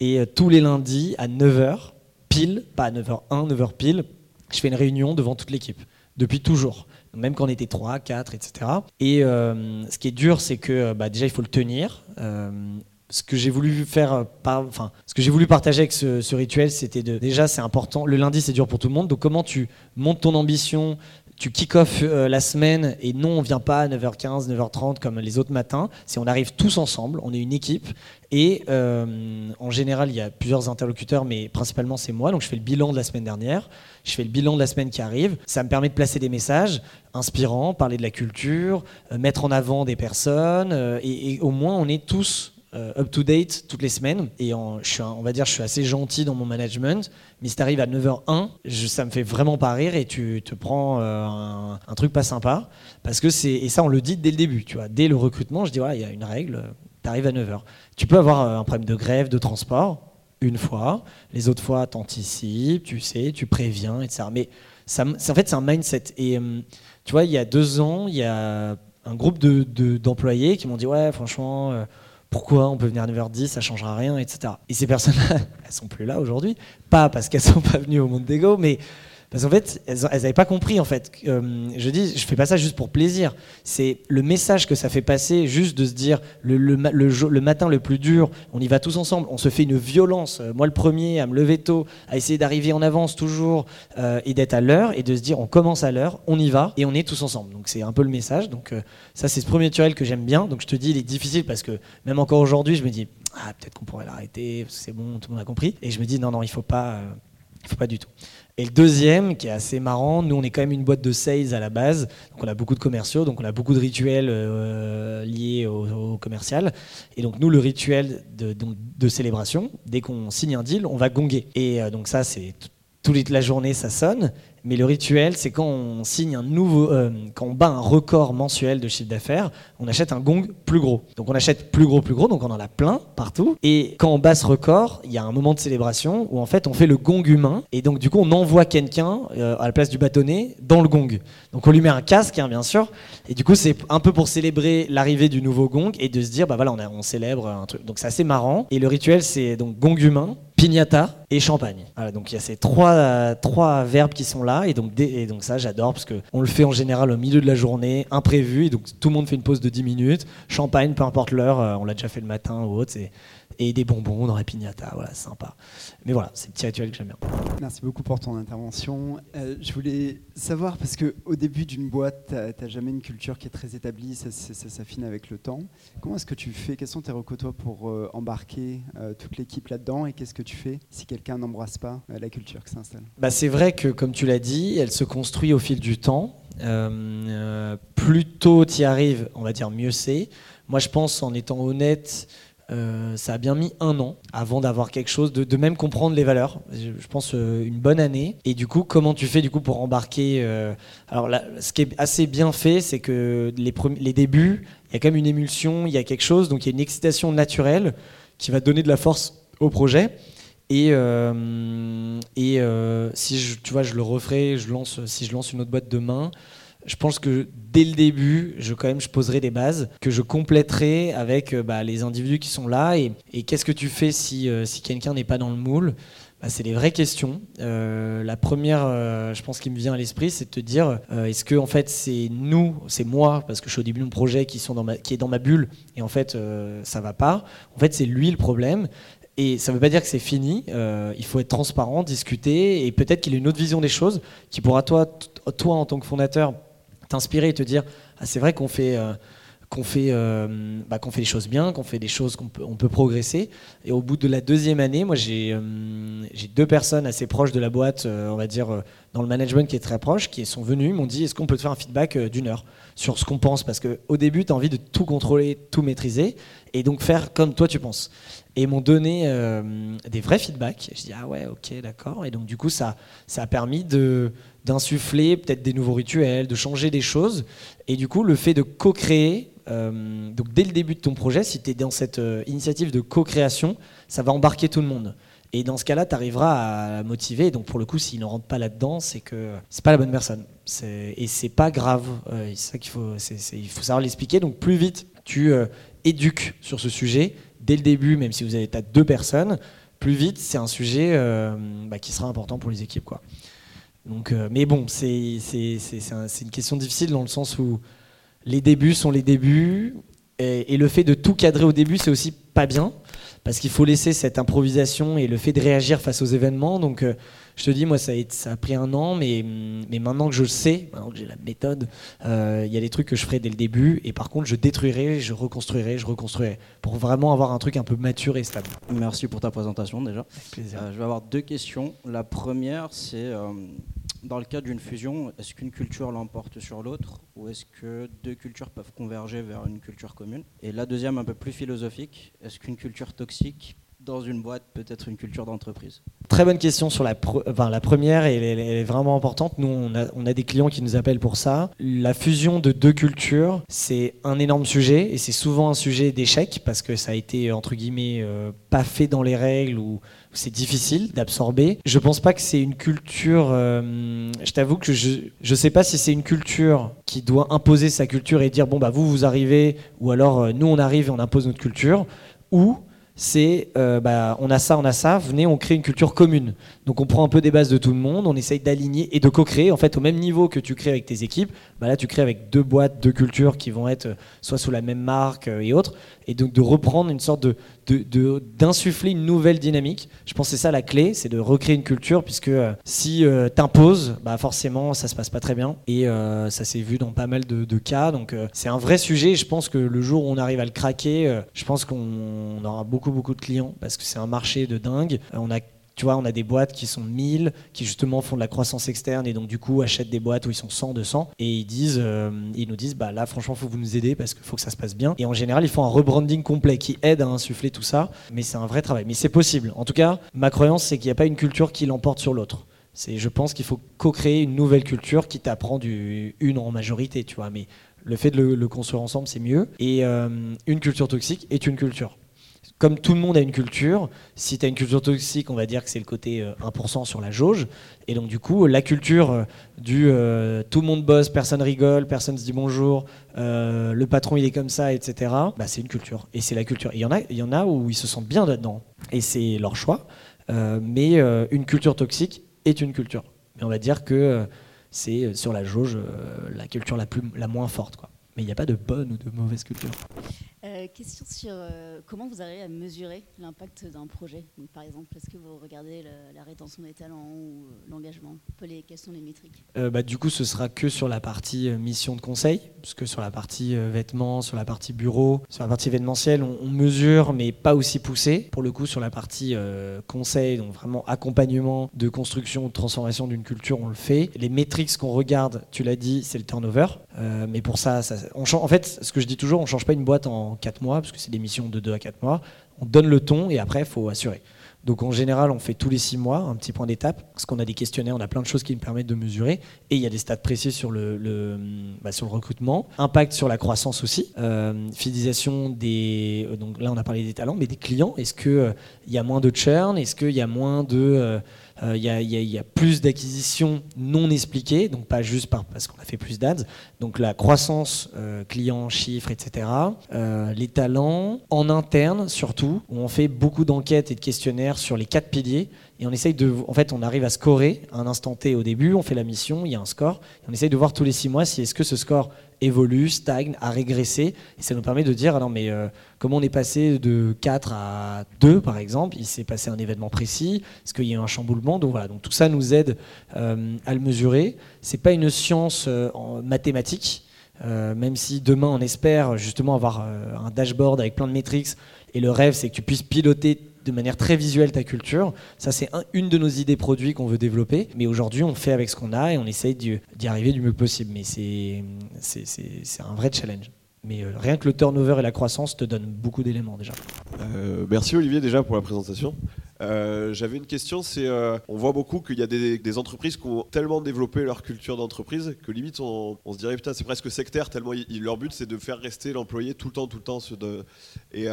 Et tous les lundis à 9h pile, pas à 9h1, 9h pile, je fais une réunion devant toute l'équipe depuis toujours. Même quand on était 3, 4, etc. Et euh, ce qui est dur, c'est que euh, bah, déjà, il faut le tenir. Euh, ce que j'ai voulu faire, enfin, ce que j'ai voulu partager avec ce, ce rituel, c'était de déjà, c'est important. Le lundi, c'est dur pour tout le monde. Donc, comment tu montes ton ambition, tu kick-off euh, la semaine et non, on vient pas à 9h15, 9h30 comme les autres matins. On arrive tous ensemble, on est une équipe. Et euh, en général, il y a plusieurs interlocuteurs, mais principalement c'est moi. Donc je fais le bilan de la semaine dernière, je fais le bilan de la semaine qui arrive. Ça me permet de placer des messages inspirants, parler de la culture, euh, mettre en avant des personnes. et au moins, on est tous euh, up to date toutes les semaines. Et je suis, on va dire, je suis assez gentil dans mon management. Mais si tu arrives à 9h01, je, ça me fait vraiment pas rire et tu te prends euh, un, truc pas sympa. Parce que c'est, et ça, on le dit dès le début. Tu vois, dès le recrutement, je dis voilà, il y a une règle, tu arrives à 9h. Tu peux avoir euh, un problème de grève, de transport, une fois. Les autres fois, t'anticipes, tu sais, tu préviens, etc. Mais ça, en fait, c'est un mindset. Et tu vois, il y a deux ans, il y a un groupe de- d'employés qui m'ont dit ouais, franchement. Pourquoi on peut venir à 9h10, ça changera rien, etc. Et ces personnes-là, elles sont plus là aujourd'hui. Pas parce qu'elles sont pas venues au monde d'ego, mais parce qu'en fait, elles n'avaient pas compris. En fait, Euh, je dis, je fais pas ça juste pour plaisir. C'est le message que ça fait passer, juste de se dire le, matin le plus dur, on y va tous ensemble. On se fait une violence. Euh, Moi, le premier, à me lever tôt, à essayer d'arriver en avance toujours euh, et d'être à l'heure et de se dire on commence à l'heure, on y va et on est tous ensemble. Donc c'est un peu le message. Donc ça, c'est ce premier tutoriel que j'aime bien. Donc je te dis, il est difficile parce que même encore aujourd'hui, je me dis ah peut-être qu'on pourrait l'arrêter, c'est bon, tout le monde a compris. Et je me dis non non, il faut pas, faut pas du tout. Et le deuxième, qui est assez marrant, nous on est quand même une boîte de sales à la base, donc on a beaucoup de commerciaux, donc on a beaucoup de rituels euh, liés au, commercial. Et donc nous, le rituel de, célébration, dès qu'on signe un deal, on va gonger. Et euh, donc ça, c'est toute la journée, ça sonne. Mais le rituel, c'est quand on signe un nouveau, euh, quand on bat un record mensuel de chiffre d'affaires, on achète un gong plus gros. Donc on achète plus gros, plus gros, donc on en a plein partout. Et quand on bat ce record, il y a un moment de célébration où en fait on fait le gong humain. Et donc du coup on envoie quelqu'un euh, à la place du bâtonnet dans le gong. Donc on lui met un casque, hein, bien sûr. Et du coup c'est un peu pour célébrer l'arrivée du nouveau gong et de se dire bah voilà on, célèbre un truc. Donc c'est assez marrant. Et le rituel c'est donc gong humain, piñata et champagne. Voilà, donc il y a ces trois, euh, trois verbes qui sont là et donc, et donc ça j'adore parce que on le fait en général au milieu de la journée, imprévu et donc tout le monde fait une pause de 10 minutes. Champagne, peu importe l'heure, euh, on l'a déjà fait le matin ou autre, et des bonbons dans la piñata, voilà, c'est sympa. Mais voilà, c'est le petit rituel que j'aime bien. Merci beaucoup pour ton intervention. Euh, je voulais savoir, parce qu'au début d'une boîte, tu n'as jamais une culture qui est très établie, ça, ça- ça s'affine avec le temps. Comment est-ce que tu fais? Quels sont tes recos pour euh, embarquer euh, toute l'équipe là-dedans? Et qu'est-ce que tu fais si quelqu'un n'embrasse pas la culture qui s'installe? Bah, C'est vrai que, comme tu l'as dit, elle se construit au fil du temps. Plus tôt tu y arrives, on va dire mieux c'est. Moi, je pense, en étant honnête, euh, ça a bien mis un an avant d'avoir quelque chose, de, même comprendre les valeurs. Je, pense euh, une bonne année. Et du coup, comment tu fais du coup pour embarquer euh, Alors, ce qui est assez bien fait, c'est que les, les débuts, il y a quand même une émulsion, il y a quelque chose, donc il y a une excitation naturelle qui va donner de la force au projet. Et, et si je, tu vois, je le referai, je lance, si je lance une autre boîte demain, je pense que dès le début, je quand même je poserai des bases que je compléterai avec euh, bah, les individus qui sont là et, qu'est-ce que tu fais si, euh, si quelqu'un n'est pas dans le moule? Bah, c'est des vraies questions. Euh, la première, je pense, qui me vient à l'esprit, c'est de te dire est-ce que en fait c'est nous, c'est moi, parce que je suis au début de mon projet qui est dans ma bulle et en fait ça va pas. En fait, c'est lui le problème. Et ça ne veut pas dire que c'est fini. il faut être transparent, discuter, et peut-être qu'il a une autre vision des choses qui pourra toi, toi en tant que fondateur t'inspirer et te dire ah, c'est vrai qu'on fait euh, qu'on fait, euh, bah, qu'on fait les choses bien, qu'on fait des choses qu'on peut, on peut progresser. Et au bout de la deuxième année, moi j'ai euh, deux personnes assez proches de la boîte, on va dire dans le management qui est très proche, qui sont venus, m'ont dit est-ce qu'on peut te faire un feedback d'une heure sur ce qu'on pense? Parce qu'au début, tu as envie de tout contrôler, tout maîtriser, et donc faire comme toi tu penses. Et m'ont donné des vrais feedbacks. Je dis ah ouais, ok, d'accord. Et donc du coup, ça, ça a permis de d'insuffler peut-être des nouveaux rituels, de changer des choses. Et du coup, le fait de co-créer, euh, donc dès le début de ton projet, si tu es dans cette euh, initiative de co-création, ça va embarquer tout le monde. Et dans ce cas-là, tu arriveras à motiver. Donc pour le coup, s'il ne rentre pas là-dedans, c'est que c'est pas la bonne personne. Et c'est pas grave. Euh, c'est ça qu'il faut, il faut savoir l'expliquer. Donc plus vite tu éduques sur ce sujet dès le début, même si vous avez as deux personnes, plus vite c'est un sujet bah, qui sera important pour les équipes, quoi. Donc, euh, mais bon, c'est une question difficile dans le sens où les débuts sont les débuts. Et, le fait de tout cadrer au début, c'est aussi pas bien. Parce qu'il faut laisser cette improvisation et le fait de réagir face aux événements. Donc, euh, je te dis, moi, ça a, ça a, pris un an, mais, mais maintenant que je le sais, maintenant que j'ai la méthode, euh, il y a des trucs que je ferai dès le début. Et par contre, je détruirai, je reconstruirai, je reconstruirai. Pour vraiment avoir un truc un peu mature et stable. Merci pour ta présentation déjà. Avec plaisir. je vais avoir deux questions. La première, c'est dans le cas d'une fusion, est-ce qu'une culture l'emporte sur l'autre ou est-ce que deux cultures peuvent converger vers une culture commune? Et la deuxième, un peu plus philosophique, est-ce qu'une culture toxique dans une boîte peut être une culture d'entreprise Très bonne question sur la, première, et elle, est vraiment importante. Nous, on a, des clients qui nous appellent pour ça. La fusion de deux cultures, c'est un énorme sujet, et c'est souvent un sujet d'échec, parce que ça a été, entre guillemets, euh, pas fait dans les règles, ou c'est difficile d'absorber. Je pense pas que c'est une culture. Euh, je t'avoue que je ne sais pas si c'est une culture qui doit imposer sa culture et dire bon bah vous vous arrivez ou alors euh, nous on arrive et on impose notre culture ou c'est euh, bah, on a ça, on a ça, venez, on crée une culture commune. Donc on prend un peu des bases de tout le monde, on essaye d'aligner et de co-créer en fait au même niveau que tu crées avec tes équipes. Bah là tu crées avec deux boîtes, deux cultures qui vont être soit sous la même marque et autres, et donc de reprendre une sorte de, d'insuffler une nouvelle dynamique. Je pense que c'est ça la clé, c'est de recréer une culture, puisque euh, si euh, t'imposes, bah forcément ça se passe pas très bien. Et euh, ça s'est vu dans pas mal de, cas. Donc c'est un vrai sujet. Je pense que le jour où on arrive à le craquer, je pense qu'on aura beaucoup beaucoup de clients parce que c'est un marché de dingue. on a tu vois, on a des boîtes qui sont 1000, qui justement font de la croissance externe et donc du coup achètent des boîtes où ils sont 100, 200 et ils disent, euh, ils nous disent, bah là franchement faut vous nous aider parce qu'il faut que ça se passe bien. Et en général ils font un rebranding complet qui aide à insuffler tout ça, mais c'est un vrai travail. Mais c'est possible. En tout cas, ma croyance c'est qu'il n'y a pas une culture qui l'emporte sur l'autre. C'est, je pense qu'il faut co-créer une nouvelle culture qui t'apprend du une en majorité, tu vois. Mais le fait de le, construire ensemble, c'est mieux. Et euh, une culture toxique est une culture comme tout le monde a une culture, si tu as une culture toxique, on va dire que c'est le côté 1% euh, sur la jauge. Et donc, du coup, la culture euh, du euh, tout le monde bosse, personne rigole, personne se dit bonjour, le patron il est comme ça, etc., bah, c'est une culture. Et c'est la culture. Il y, en a, il y en a où ils se sentent bien là-dedans. Et c'est leur choix. mais une culture toxique est une culture. Mais on va dire que c'est sur la jauge la culture la, plus, la moins forte. Quoi. Mais il n'y a pas de bonne ou de mauvaise culture. Euh, question sur euh, comment vous arrivez à mesurer l'impact d'un projet? Par exemple, est-ce que vous regardez la, rétention des talents ou l'engagement? Quelles sont les métriques? Bah, Du coup, ce sera que sur la partie mission de conseil, parce que sur la partie vêtements, sur la partie bureau, sur la partie événementielle, on, on, mesure, mais pas aussi poussé. Pour le coup, sur la partie conseil, donc vraiment accompagnement de construction, de transformation d'une culture, on le fait. Les métriques qu'on regarde, tu l'as dit, c'est le turnover. mais pour ça, ça on en fait, ce que je dis toujours, on change pas une boîte en 4 mois, parce que c'est des missions de 2 à 4 mois. On donne le ton et après, il faut assurer. Donc en général, on fait tous les 6 mois un petit point d'étape, parce qu'on a des questionnaires, on a plein de choses qui nous permettent de mesurer, et il y a des stats précis sur le, bah, sur le recrutement, impact sur la croissance aussi, euh, fidélisation des... Donc là, on a parlé des talents, mais des clients. Est-ce qu'il euh, il y a moins de churn? Est-ce qu'il y a moins de... Euh, euh, il y, a plus d'acquisitions non expliquées, donc pas juste parce qu'on a fait plus d'ads. Donc la croissance euh, client, chiffres, etc. Euh, les talents en interne surtout, où on fait beaucoup d'enquêtes et de questionnaires sur les quatre piliers et on essaye de, en fait, on arrive à scorer un instant T au début, on fait la mission, il y a un score, et on essaye de voir tous les six mois si est-ce que ce score évolue, stagne, a régressé, et ça nous permet de dire, alors mais euh, comment on est passé de 4 à 2 par exemple, il s'est passé un événement précis, est-ce qu'il y a eu un chamboulement, donc voilà, donc tout ça nous aide euh, à le mesurer. C'est pas une science euh, en mathématique, même si demain on espère justement avoir un dashboard avec plein de métriques, et le rêve c'est que tu puisses piloter de manière très visuelle ta culture. Ça, c'est une de nos idées produits qu'on veut développer. Mais aujourd'hui, on fait avec ce qu'on a et on essaye d'y arriver du mieux possible. Mais c'est un vrai challenge. Mais euh, rien que le turnover et la croissance te donnent beaucoup d'éléments déjà. Euh, merci Olivier déjà pour la présentation. Euh, j'avais une question, c'est on voit beaucoup qu'il y a des, entreprises qui ont tellement développé leur culture d'entreprise que limite on, se dirait putain c'est presque sectaire tellement leur but c'est de faire rester l'employé tout le temps, tout le temps. Et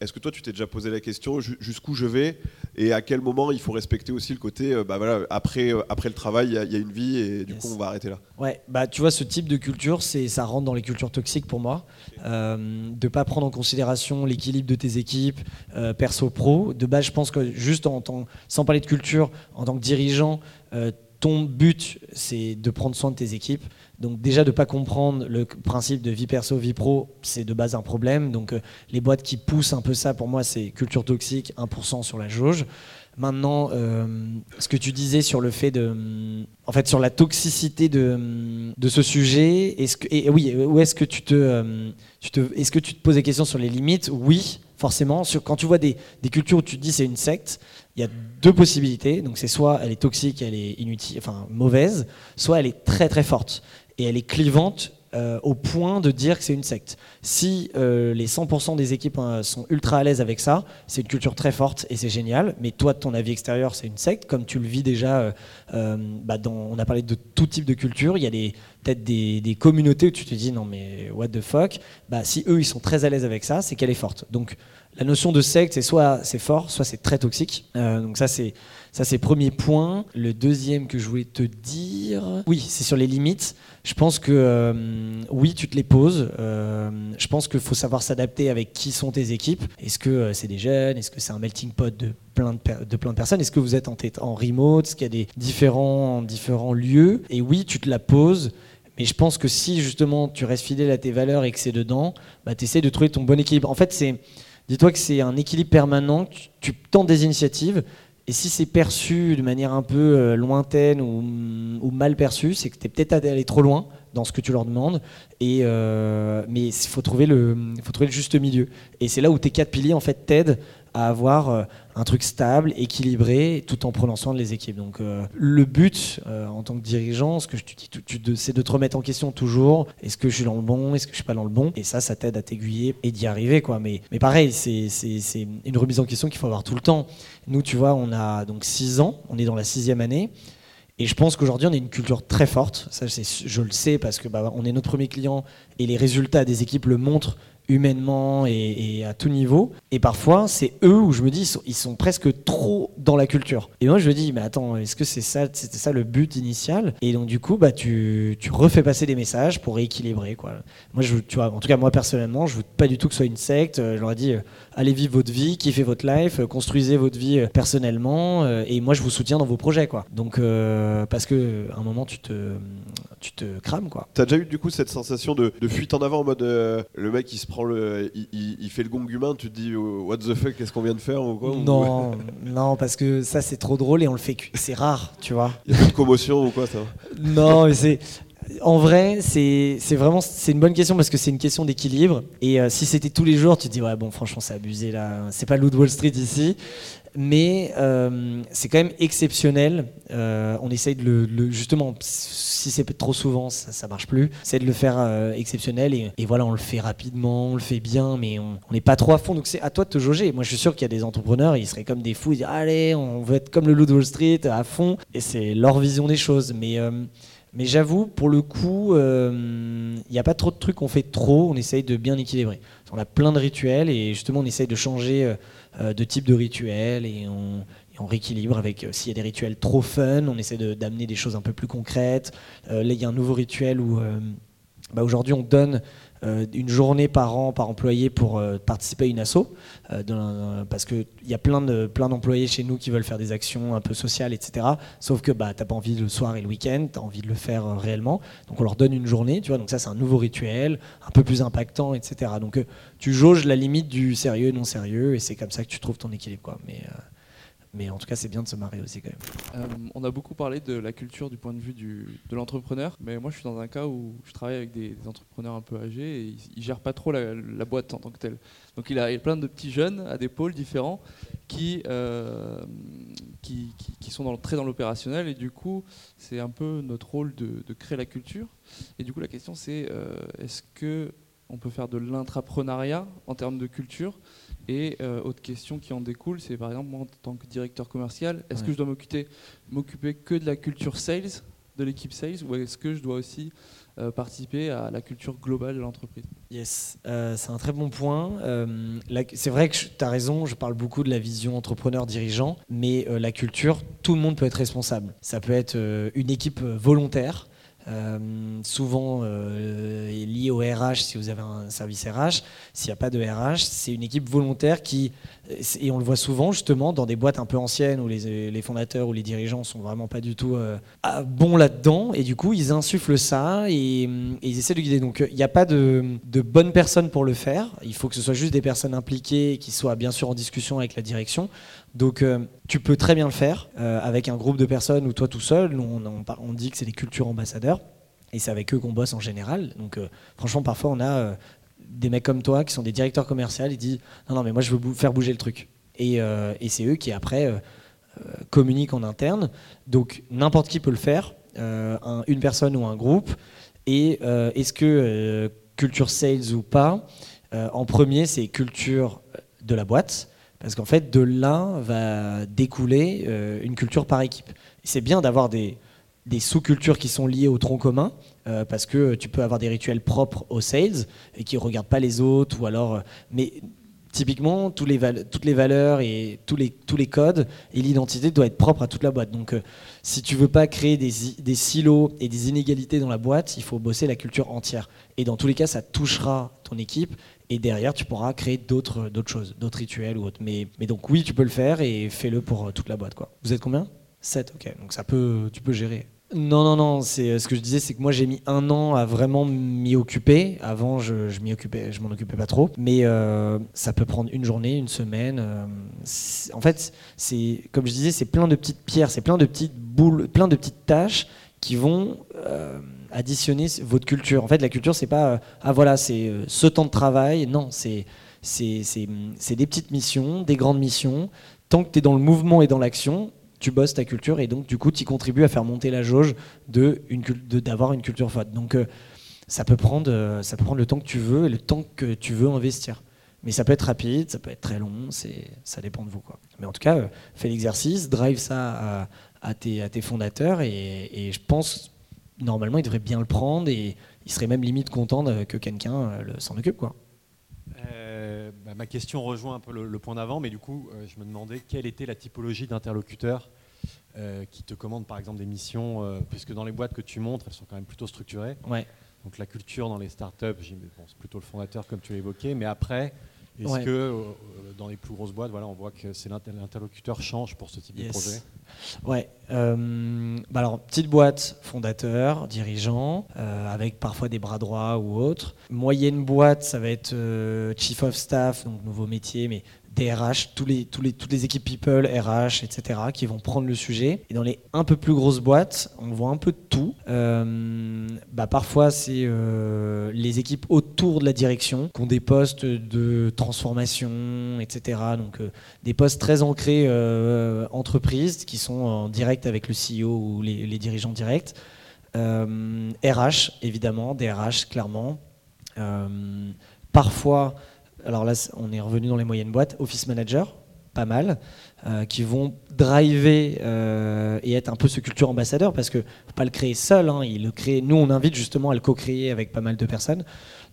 est-ce que toi, tu t'es déjà posé la question jusqu'où je vais et à quel moment il faut respecter aussi le côté, euh, bah voilà, après, euh, après le travail, il y, a une vie et du coup, on va arrêter là? Ouais, bah tu vois, ce type de culture, c'est ça rentre dans les cultures toxiques pour moi. Euh, de pas prendre en considération l'équilibre de tes équipes, euh, perso pro. De base, je pense que juste en tant, sans parler de culture, en tant que dirigeant, ton but, c'est de prendre soin de tes équipes. Donc déjà de ne pas comprendre le principe de vie perso, vie pro, c'est de base un problème. Donc euh, les boîtes qui poussent un peu ça, pour moi, c'est culture toxique, 1% sur la jauge. Maintenant, euh, ce que tu disais sur le fait de, en fait, sur la toxicité de, ce sujet, est-ce que, et oui, où est-ce que tu te, euh, tu te, est-ce que tu te poses des questions sur les limites? Oui, forcément. Sur, quand tu vois des, des cultures où tu te dis c'est une secte, il y a deux possibilités. Donc c'est soit elle est toxique, elle est inutile, enfin mauvaise, soit elle est très très forte et elle est clivante euh, au point de dire que c'est une secte. Si euh, les 100% des équipes hein, sont ultra à l'aise avec ça, c'est une culture très forte et c'est génial. Mais toi, de ton avis extérieur, c'est une secte, comme tu le vis déjà. Euh, bah, on a parlé de tout type de culture. Il y a peut-être des, des, communautés où tu te dis non mais what the fuck? Bah, si eux ils sont très à l'aise avec ça, c'est qu'elle est forte. Donc la notion de secte, c'est soit c'est fort, soit c'est très toxique. donc ça c'est ça c'est premier point. Le deuxième que je voulais te dire, oui, c'est sur les limites. Je pense que euh, oui, tu te les poses. Euh, je pense qu'il faut savoir s'adapter avec qui sont tes équipes. Est-ce que euh, c'est des jeunes? Est-ce que c'est un melting pot de plein de, de plein de personnes? Est-ce que vous êtes en, en remote? Est-ce qu'il y a des différents, différents lieux? Et oui, tu te la poses. Mais je pense que si justement tu restes fidèle à tes valeurs et que c'est dedans, bah, tu essaies de trouver ton bon équilibre. En fait, c'est, dis-toi que c'est un équilibre permanent. Tu, tentes des initiatives, et si c'est perçu de manière un peu euh, lointaine ou, mal perçu, c'est que tu es peut-être allé trop loin dans ce que tu leur demandes. Et, euh, mais il faut trouver, le, faut trouver le juste milieu. Et c'est là où tes quatre piliers en fait t'aident à avoir euh, un truc stable, équilibré, tout en prenant soin de les équipes. Donc le but en tant que dirigeant, ce que je te dis, c'est de te remettre en question toujours. Est-ce que je suis dans le bon? Est-ce que je suis pas dans le bon? Et ça, ça t'aide à t'aiguiller et d'y arriver. Quoi. Mais, mais pareil, c'est une remise en question qu'il faut avoir tout le temps. Nous, tu vois, on a donc 6 ans, on est dans la sixième année. Et je pense qu'aujourd'hui, on a une culture très forte. Ça, je le sais parce que bah, on est notre premier client et les résultats des équipes le montrent humainement et, à tout niveau. Et parfois, c'est eux où je me dis, ils sont, presque trop dans la culture. Et moi, je me dis, mais attends, est-ce que c'est ça, c'était ça le but initial? Et donc, du coup, bah, tu, tu, refais passer des messages pour rééquilibrer. Quoi. Moi, je, tu vois, en tout cas, moi, personnellement, je veux pas du tout que ce soit une secte. Je leur ai dit, euh, allez vivre votre vie, kiffez votre life, euh, construisez votre vie euh, personnellement. et moi, je vous soutiens dans vos projets. Quoi. Donc, parce que un moment, tu te tu te crames quoi. T'as déjà eu du coup cette sensation de, de fuite en avant en mode euh, le mec il se prend le. Il, il- il fait le gong humain, tu te dis oh, what the fuck, qu'est-ce qu'on vient de faire ou quoi Non, non, parce que ça c'est trop drôle et on le fait, c'est rare, tu vois. Il y a pas de commotion ou quoi ça Non, mais c'est. En vrai, c'est c'est vraiment c'est une bonne question parce que c'est une question d'équilibre. Et euh, si c'était tous les jours, tu te dis ouais bon franchement c'est abusé là. C'est pas Loot Wall Street ici, mais euh, c'est quand même exceptionnel. Euh, on essaye de le, le- justement si c'est trop souvent ça, ça marche plus. C'est de le faire euh, exceptionnel et, et voilà on le fait rapidement, on le fait bien, mais on n'est pas trop à fond. Donc c'est à toi de te jauger. Moi je suis sûr qu'il y a des entrepreneurs ils seraient comme des fous, ils disent allez on veut être comme le Loot Wall Street à fond et c'est leur vision des choses. Mais mais j'avoue, pour le coup, il n'y a pas trop de trucs qu'on fait trop, on essaye de bien équilibrer. On a plein de rituels et justement on essaye de changer euh, euh, de type de rituel et on, rééquilibre avec, euh, s'il y a des rituels trop fun, on essaie d'amener des choses un peu plus concrètes. Euh, là il y a un nouveau rituel où euh, bah, aujourd'hui on donne euh, une journée par an par employé pour euh, participer à une asso, euh, parce qu'il y a plein de plein d'employés chez nous qui veulent faire des actions un peu sociales, etc. Sauf que bah, t'as pas envie le soir et le week-end, tu as envie de le faire réellement. Donc on leur donne une journée, tu vois. Donc ça c'est un nouveau rituel, un peu plus impactant, etc. Donc tu jauges la limite du sérieux et non sérieux, et c'est comme ça que tu trouves ton équilibre, quoi. Mais mais en tout cas c'est bien de se marier aussi quand même. Euh, on a beaucoup parlé de la culture du point de vue de l'entrepreneur, mais moi je suis dans un cas où je travaille avec des, entrepreneurs un peu âgés et ils, ils gèrent pas trop la, boîte en tant que telle. Donc il a, y a plein de petits jeunes à des pôles différents qui, euh, qui, sont dans, très dans l'opérationnel et du coup c'est un peu notre rôle de, de créer la culture. Et du coup la question c'est euh, est-ce que on peut faire de l'intrapreneuriat en termes de culture et euh, autre question qui en découle, c'est par exemple moi en tant que directeur commercial, est-ce Ouais. que je dois m'occuper, m'occuper que de la culture sales, de l'équipe sales, ou est-ce que je dois aussi euh, participer à la culture globale de l'entreprise? Yes, euh, c'est un très bon point. La- c'est vrai que tu as raison, je parle beaucoup de la vision entrepreneur-dirigeant, mais la culture, tout le monde peut être responsable. Ça peut être une équipe volontaire, euh, souvent euh, liée au RH si vous avez un service RH. S'il n'y a pas de RH, c'est une équipe volontaire qui, et on le voit souvent justement dans des boîtes un peu anciennes où les, fondateurs ou les dirigeants sont vraiment pas du tout euh, bons là-dedans, et du coup ils insufflent ça et, ils essaient de guider. Donc il n'y a pas de, de bonnes personnes pour le faire, il faut que ce soit juste des personnes impliquées qui soient bien sûr en discussion avec la direction. Donc euh, tu peux très bien le faire euh, avec un groupe de personnes ou toi tout seul. On, dit que c'est des cultures ambassadeurs et c'est avec eux qu'on bosse en général. Donc euh, franchement, parfois on a des mecs comme toi qui sont des directeurs commerciaux, ils disent non non mais moi je veux faire bouger le truc. Et, et c'est eux qui après communiquent en interne. Donc n'importe qui peut le faire, un- une personne ou un groupe. Et est-ce que culture sales ou pas En premier, c'est culture de la boîte. Parce qu'en fait, de là va découler euh, une culture par équipe. C'est bien d'avoir des, sous-cultures qui sont liées au tronc commun, euh, parce que tu peux avoir des rituels propres aux sales et qui ne regardent pas les autres, ou alors. euh, mais typiquement, toutes les valeurs et tous les, codes et l'identité doivent être propres à toute la boîte. Donc, si tu veux pas créer des silos et des inégalités dans la boîte, il faut bosser la culture entière. Et dans tous les cas, ça touchera ton équipe. Et derrière, tu pourras créer d'autres choses, d'autres rituels ou autres. Mais, mais donc oui, tu peux le faire et fais-le pour euh, toute la boîte. Quoi. Vous êtes combien? 7, ok. Donc ça peut, tu peux gérer. Non, non, non. Euh, ce que je disais, c'est que moi j'ai mis un an à vraiment m'y occuper. Avant, je, je m'y occupais, m'en occupais pas trop. Mais euh, ça peut prendre une journée, une semaine. en fait, c'est comme je disais, c'est plein de petites pierres, c'est plein de petites boules, plein de petites tâches qui vont additionner votre culture. En fait, la culture, c'est pas euh, ah voilà, c'est euh, ce temps de travail. Non, c'est c'est des petites missions, des grandes missions. Tant que tu es dans le mouvement et dans l'action, tu bosses ta culture et donc du coup, tu contribues à faire monter la jauge de d'avoir une culture forte. Donc euh, ça peut prendre ça peut prendre le temps que tu veux et le temps que tu veux investir. Mais ça peut être rapide, ça peut être très long, c'est ça dépend de vous quoi. Mais en tout cas, fais l'exercice, drive ça à, à tes, à tes fondateurs et, et je pense normalement ils devraient bien le prendre et ils seraient même limite contents de- que quelqu'un euh, s'en occupe quoi. Euh, bah, ma question rejoint un peu le, le point d'avant, mais du coup, euh, je me demandais quelle était la typologie d'interlocuteurs euh, qui te commandent par exemple des missions, puisque dans les boîtes que tu montres, elles sont quand même plutôt structurées. Ouais. Donc la culture dans les startups, bon, c'est plutôt le fondateur comme tu l'évoquais, mais après, Est-ce Ouais. que euh, dans les plus grosses boîtes, voilà, on voit que c'est l'inter- l'interlocuteur change pour ce type Yes. de projet Ouais. euh, bah alors, petite boîte, fondateur, dirigeant, euh, avec parfois des bras droits ou autres. Moyenne boîte, ça va être euh, chief of staff, donc nouveau métier, mais DRH, tous les, tous les, toutes les équipes people, RH, etc., qui vont prendre le sujet. Et dans les un peu plus grosses boîtes, on voit un peu tout. Euh, bah parfois, c'est euh, les équipes autour de la direction qui ont des postes de transformation, etc. Donc, euh, des postes très ancrés entreprises qui sont en direct avec le CEO ou les, les dirigeants directs. RH, évidemment, DRH, clairement. Euh, parfois, alors là, on est revenu dans les moyennes boîtes, Office Manager, pas mal, euh, qui vont driver euh, et être un peu ce culture ambassadeur parce que faut pas le créer seul, hein, le. Nous, on invite justement à le co-créer avec pas mal de personnes.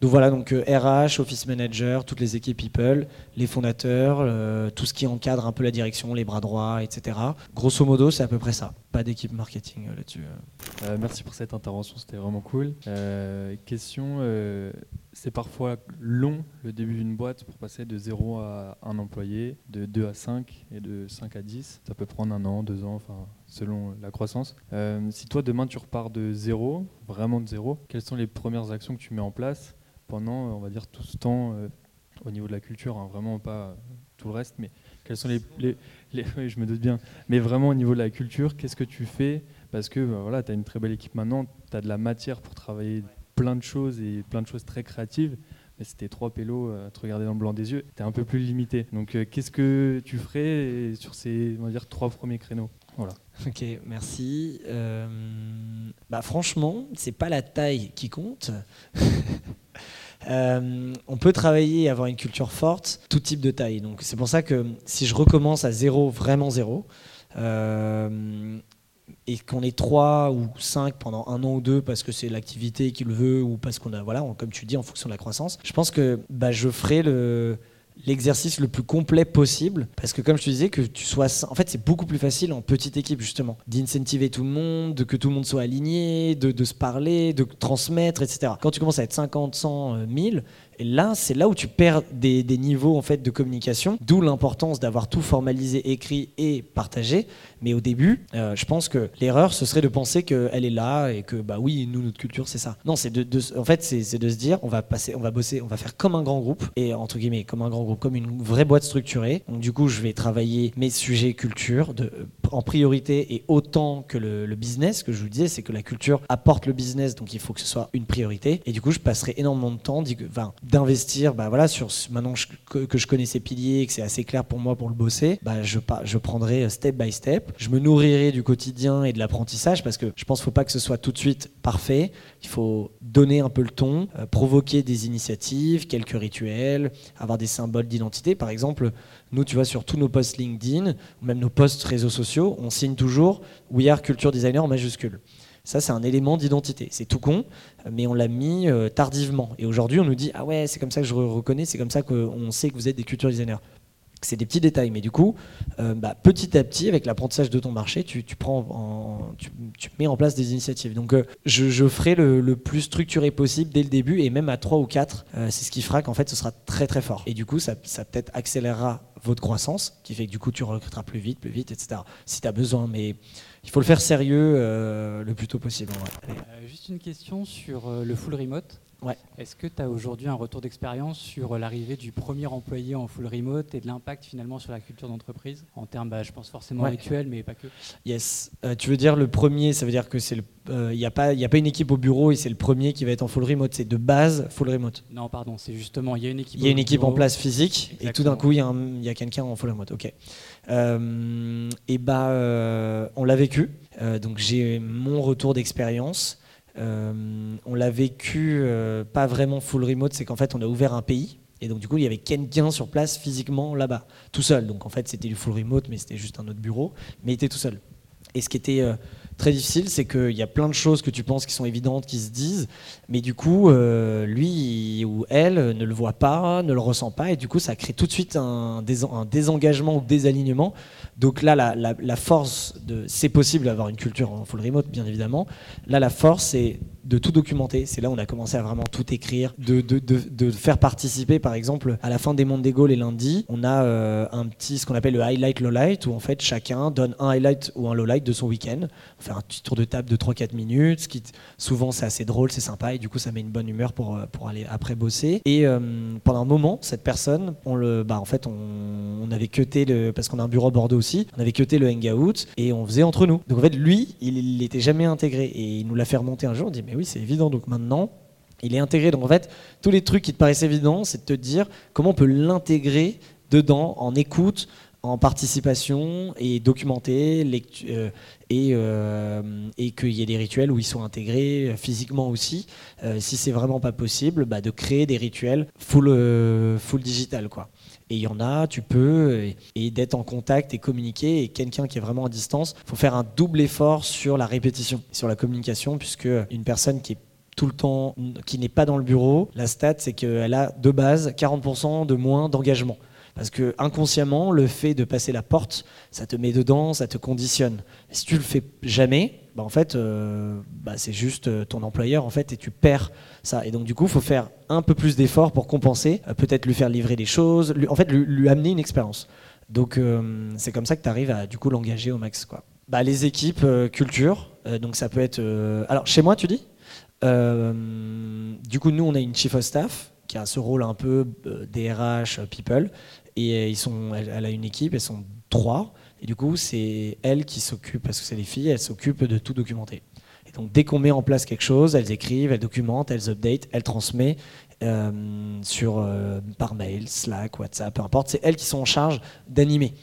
Donc voilà, donc euh, RH, Office Manager, toutes les équipes People, les fondateurs, euh, tout ce qui encadre un peu la direction, les bras droits, etc. Grosso modo, c'est à peu près ça. Pas d'équipe marketing euh, là-dessus. euh. Euh, merci pour cette intervention, c'était vraiment cool. Euh, question, euh, c'est parfois long le début d'une boîte pour passer de 0 à 1 employé, de 2 à 5 et de 5 à 10. Ça peut prendre un an, deux ans, enfin, selon la croissance. Euh, si toi demain tu repars de zéro, vraiment de zéro, quelles sont les premières actions que tu mets en place pendant, on va dire, tout ce temps euh, au niveau de la culture, hein, vraiment pas euh, tout le reste, mais quels sont les, les, oui, je me doute bien, mais vraiment au niveau de la culture, qu'est-ce que tu fais? Parce que bah, voilà, tu as une très belle équipe maintenant, tu as de la matière pour travailler plein de choses et plein de choses très créatives. Mais c'était trois pélos à te regarder dans le blanc des yeux, tu es un peu plus limité. Donc euh, qu'est-ce que tu ferais sur ces on va dire, trois premiers créneaux? Voilà. Ok, merci. Euh, bah franchement, c'est pas la taille qui compte. Euh, on peut travailler et avoir une culture forte, tout type de taille. Donc c'est pour ça que si je recommence à zéro, vraiment zéro, euh, et qu'on est trois ou cinq pendant un an ou deux parce que c'est l'activité qui le veut ou parce qu'on a, voilà, comme tu dis, en fonction de la croissance, je pense que bah, je ferai le l'exercice le plus complet possible parce que comme je te disais que tu sois en fait c'est beaucoup plus facile en petite équipe justement d'incentiver tout le monde de que tout le monde soit aligné de, de se parler de transmettre etc quand tu commences à être 50 100 euh, 1000 et là c'est là où tu perds des, niveaux en fait de communication d'où l'importance d'avoir tout formalisé écrit et partagé. Mais au début euh, je pense que l'erreur ce serait de penser qu'elle est là et que bah oui nous notre culture c'est ça. Non c'est de, en fait c'est de se dire on va passer on va bosser on va faire comme un grand groupe et entre guillemets comme un grand groupe comme une vraie boîte structurée. Donc du coup je vais travailler mes sujets culture en priorité et autant que le, business. Ce que je vous disais c'est que la culture apporte le business donc il faut que ce soit une priorité. Et du coup je passerai énormément de temps enfin, d'investir bah voilà sur maintenant que, je connais ces piliers que c'est assez clair pour moi pour le bosser bah je, je prendrai step by step. Je me nourrirai du quotidien et de l'apprentissage parce que je pense qu'il faut pas que ce soit tout de suite parfait. Il faut donner un peu le ton euh, provoquer des initiatives quelques rituels avoir des symboles d'identité. Par exemple nous tu vois sur tous nos posts LinkedIn même nos posts réseaux sociaux on signe toujours We are culture designer en majuscule ça, c'est un élément d'identité. C'est tout con, mais on l'a mis euh, tardivement. Et aujourd'hui, on nous dit Ah ouais, c'est comme ça que je re- reconnais, c'est comme ça qu'on sait que vous êtes des culture designers. C'est des petits détails, mais du coup, euh, bah, petit à petit, avec l'apprentissage de ton marché, tu, mets en place des initiatives. Donc, euh, je, ferai le, plus structuré possible dès le début, et même à 3 ou 4, euh, c'est ce qui fera qu'en fait, ce sera très très fort. Et du coup, ça, ça peut-être accélérera votre croissance, qui fait que du coup, tu recruteras plus vite, plus vite, etc. Si tu as besoin, mais il faut le faire sérieux euh, le plus tôt possible. Euh, juste une question sur euh, le full remote. Ouais. Est-ce que tu as aujourd'hui un retour d'expérience sur euh, l'arrivée du premier employé en full remote et de l'impact finalement sur la culture d'entreprise? En termes, bah, je pense forcément Ouais. rituels, mais pas que. Yes. Euh, tu veux dire le premier, ça veut dire que c'est le, il n'y a pas, il a pas une équipe au bureau et c'est le premier qui va être en full remote. C'est de base full remote. Non, pardon, c'est justement, il y a une équipe. Il y a une équipe en place physique et tout d'un coup il y a, un- il y a quelqu'un en full remote. Ok. Euh, et bah, euh, on l'a vécu. Euh, donc j'ai mon retour d'expérience. On l'a vécu pas vraiment full remote, c'est qu'en fait on a ouvert un pays. Et donc du coup il y avait quelqu'un sur place physiquement là-bas, tout seul. Donc en fait c'était du full remote, mais c'était juste un autre bureau, mais il était tout seul. Et ce qui était, très difficile, c'est qu'il y a plein de choses que tu penses qui sont évidentes, qui se disent, mais du coup, euh, lui ou elle ne le voit pas, ne le ressent pas, et du coup, ça crée tout de suite un, désengagement ou désalignement. Donc là, la, force c'est possible d'avoir une culture en full remote, bien évidemment. Là, la force, c'est de tout documenter. C'est là où on a commencé à vraiment tout écrire, de, de, de, faire participer, par exemple, à la fin des mondes d'ego les lundis, on a euh, un petit, ce qu'on appelle le highlight, lowlight, où en fait chacun donne un highlight ou un lowlight de son week-end. On fait un petit tour de table de 3-4 minutes, ce qui souvent c'est assez drôle, c'est sympa, et du coup ça met une bonne humeur pour, euh, pour aller après bosser. Et euh, pendant un moment, cette personne, on le, bah, en fait, on, on avait cuté parce qu'on a un bureau à Bordeaux aussi, on avait cuté le hangout et on faisait entre nous. Donc en fait, lui, il n'était jamais intégré et il nous l'a fait remonter un jour. On dit mais oui, c'est évident. Donc maintenant, il est intégré. Donc en fait, tous les trucs qui te paraissent évidents, c'est de te dire comment on peut l'intégrer dedans en écoute, en participation et documenter euh, et, euh, et qu'il y ait des rituels où ils sont intégrés euh, physiquement aussi. si c'est vraiment pas possible, bah, de créer des rituels full, full digital quoi. Et il y en a, tu peux, et, d'être en contact et communiquer. Et quelqu'un qui est vraiment à distance, il faut faire un double effort sur la répétition, sur la communication, puisque une personne qui est tout le temps, qui n'est pas dans le bureau, la stat, c'est qu'elle a de base 40% de moins d'engagement. Parce que inconsciemment, le fait de passer la porte, ça te met dedans, ça te conditionne. Si tu le fais jamais, bah en fait, euh, bah c'est juste euh, ton employeur en fait, et tu perds ça. Et donc du coup, faut faire un peu plus d'efforts pour compenser, euh, peut-être lui faire livrer des choses, lui, en fait, lui, amener une expérience. Donc c'est comme ça que tu arrives à du coup l'engager au max. Quoi. Bah, les équipes culture, donc ça peut être. alors chez moi, tu dis? Du coup, nous, on a une chief of staff qui a ce rôle un peu DRH, people, et elle, a une équipe, elles sont trois. Et du coup, c'est elle qui s'occupe, parce que c'est des filles, elles s'occupent de tout documenter. Et donc, dès qu'on met en place quelque chose, elles écrivent, elles documentent, elles update, elles transmettent euh, euh, par mail, Slack, WhatsApp, peu importe. C'est elles qui sont en charge d'animer.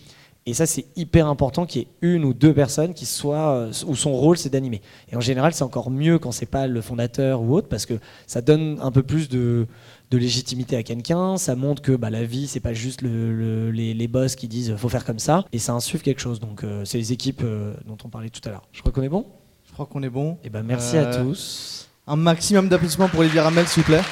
Et ça, c'est hyper important qu'il y ait une ou deux personnes qui soient, euh, où son rôle, c'est d'animer. Et en général, c'est encore mieux quand c'est pas le fondateur ou autre, parce que ça donne un peu plus de, de légitimité à quelqu'un, ça montre que bah, la vie, c'est pas juste le, les, les, boss qui disent faut faire comme ça, et ça insuffle quelque chose. Donc euh, c'est les équipes euh, dont on parlait tout à l'heure. Je crois qu'on est bon? Je crois qu'on est bon. Et eh ben merci à tous. Un maximum d'applaudissements pour Olivier Ramel, s'il vous plaît.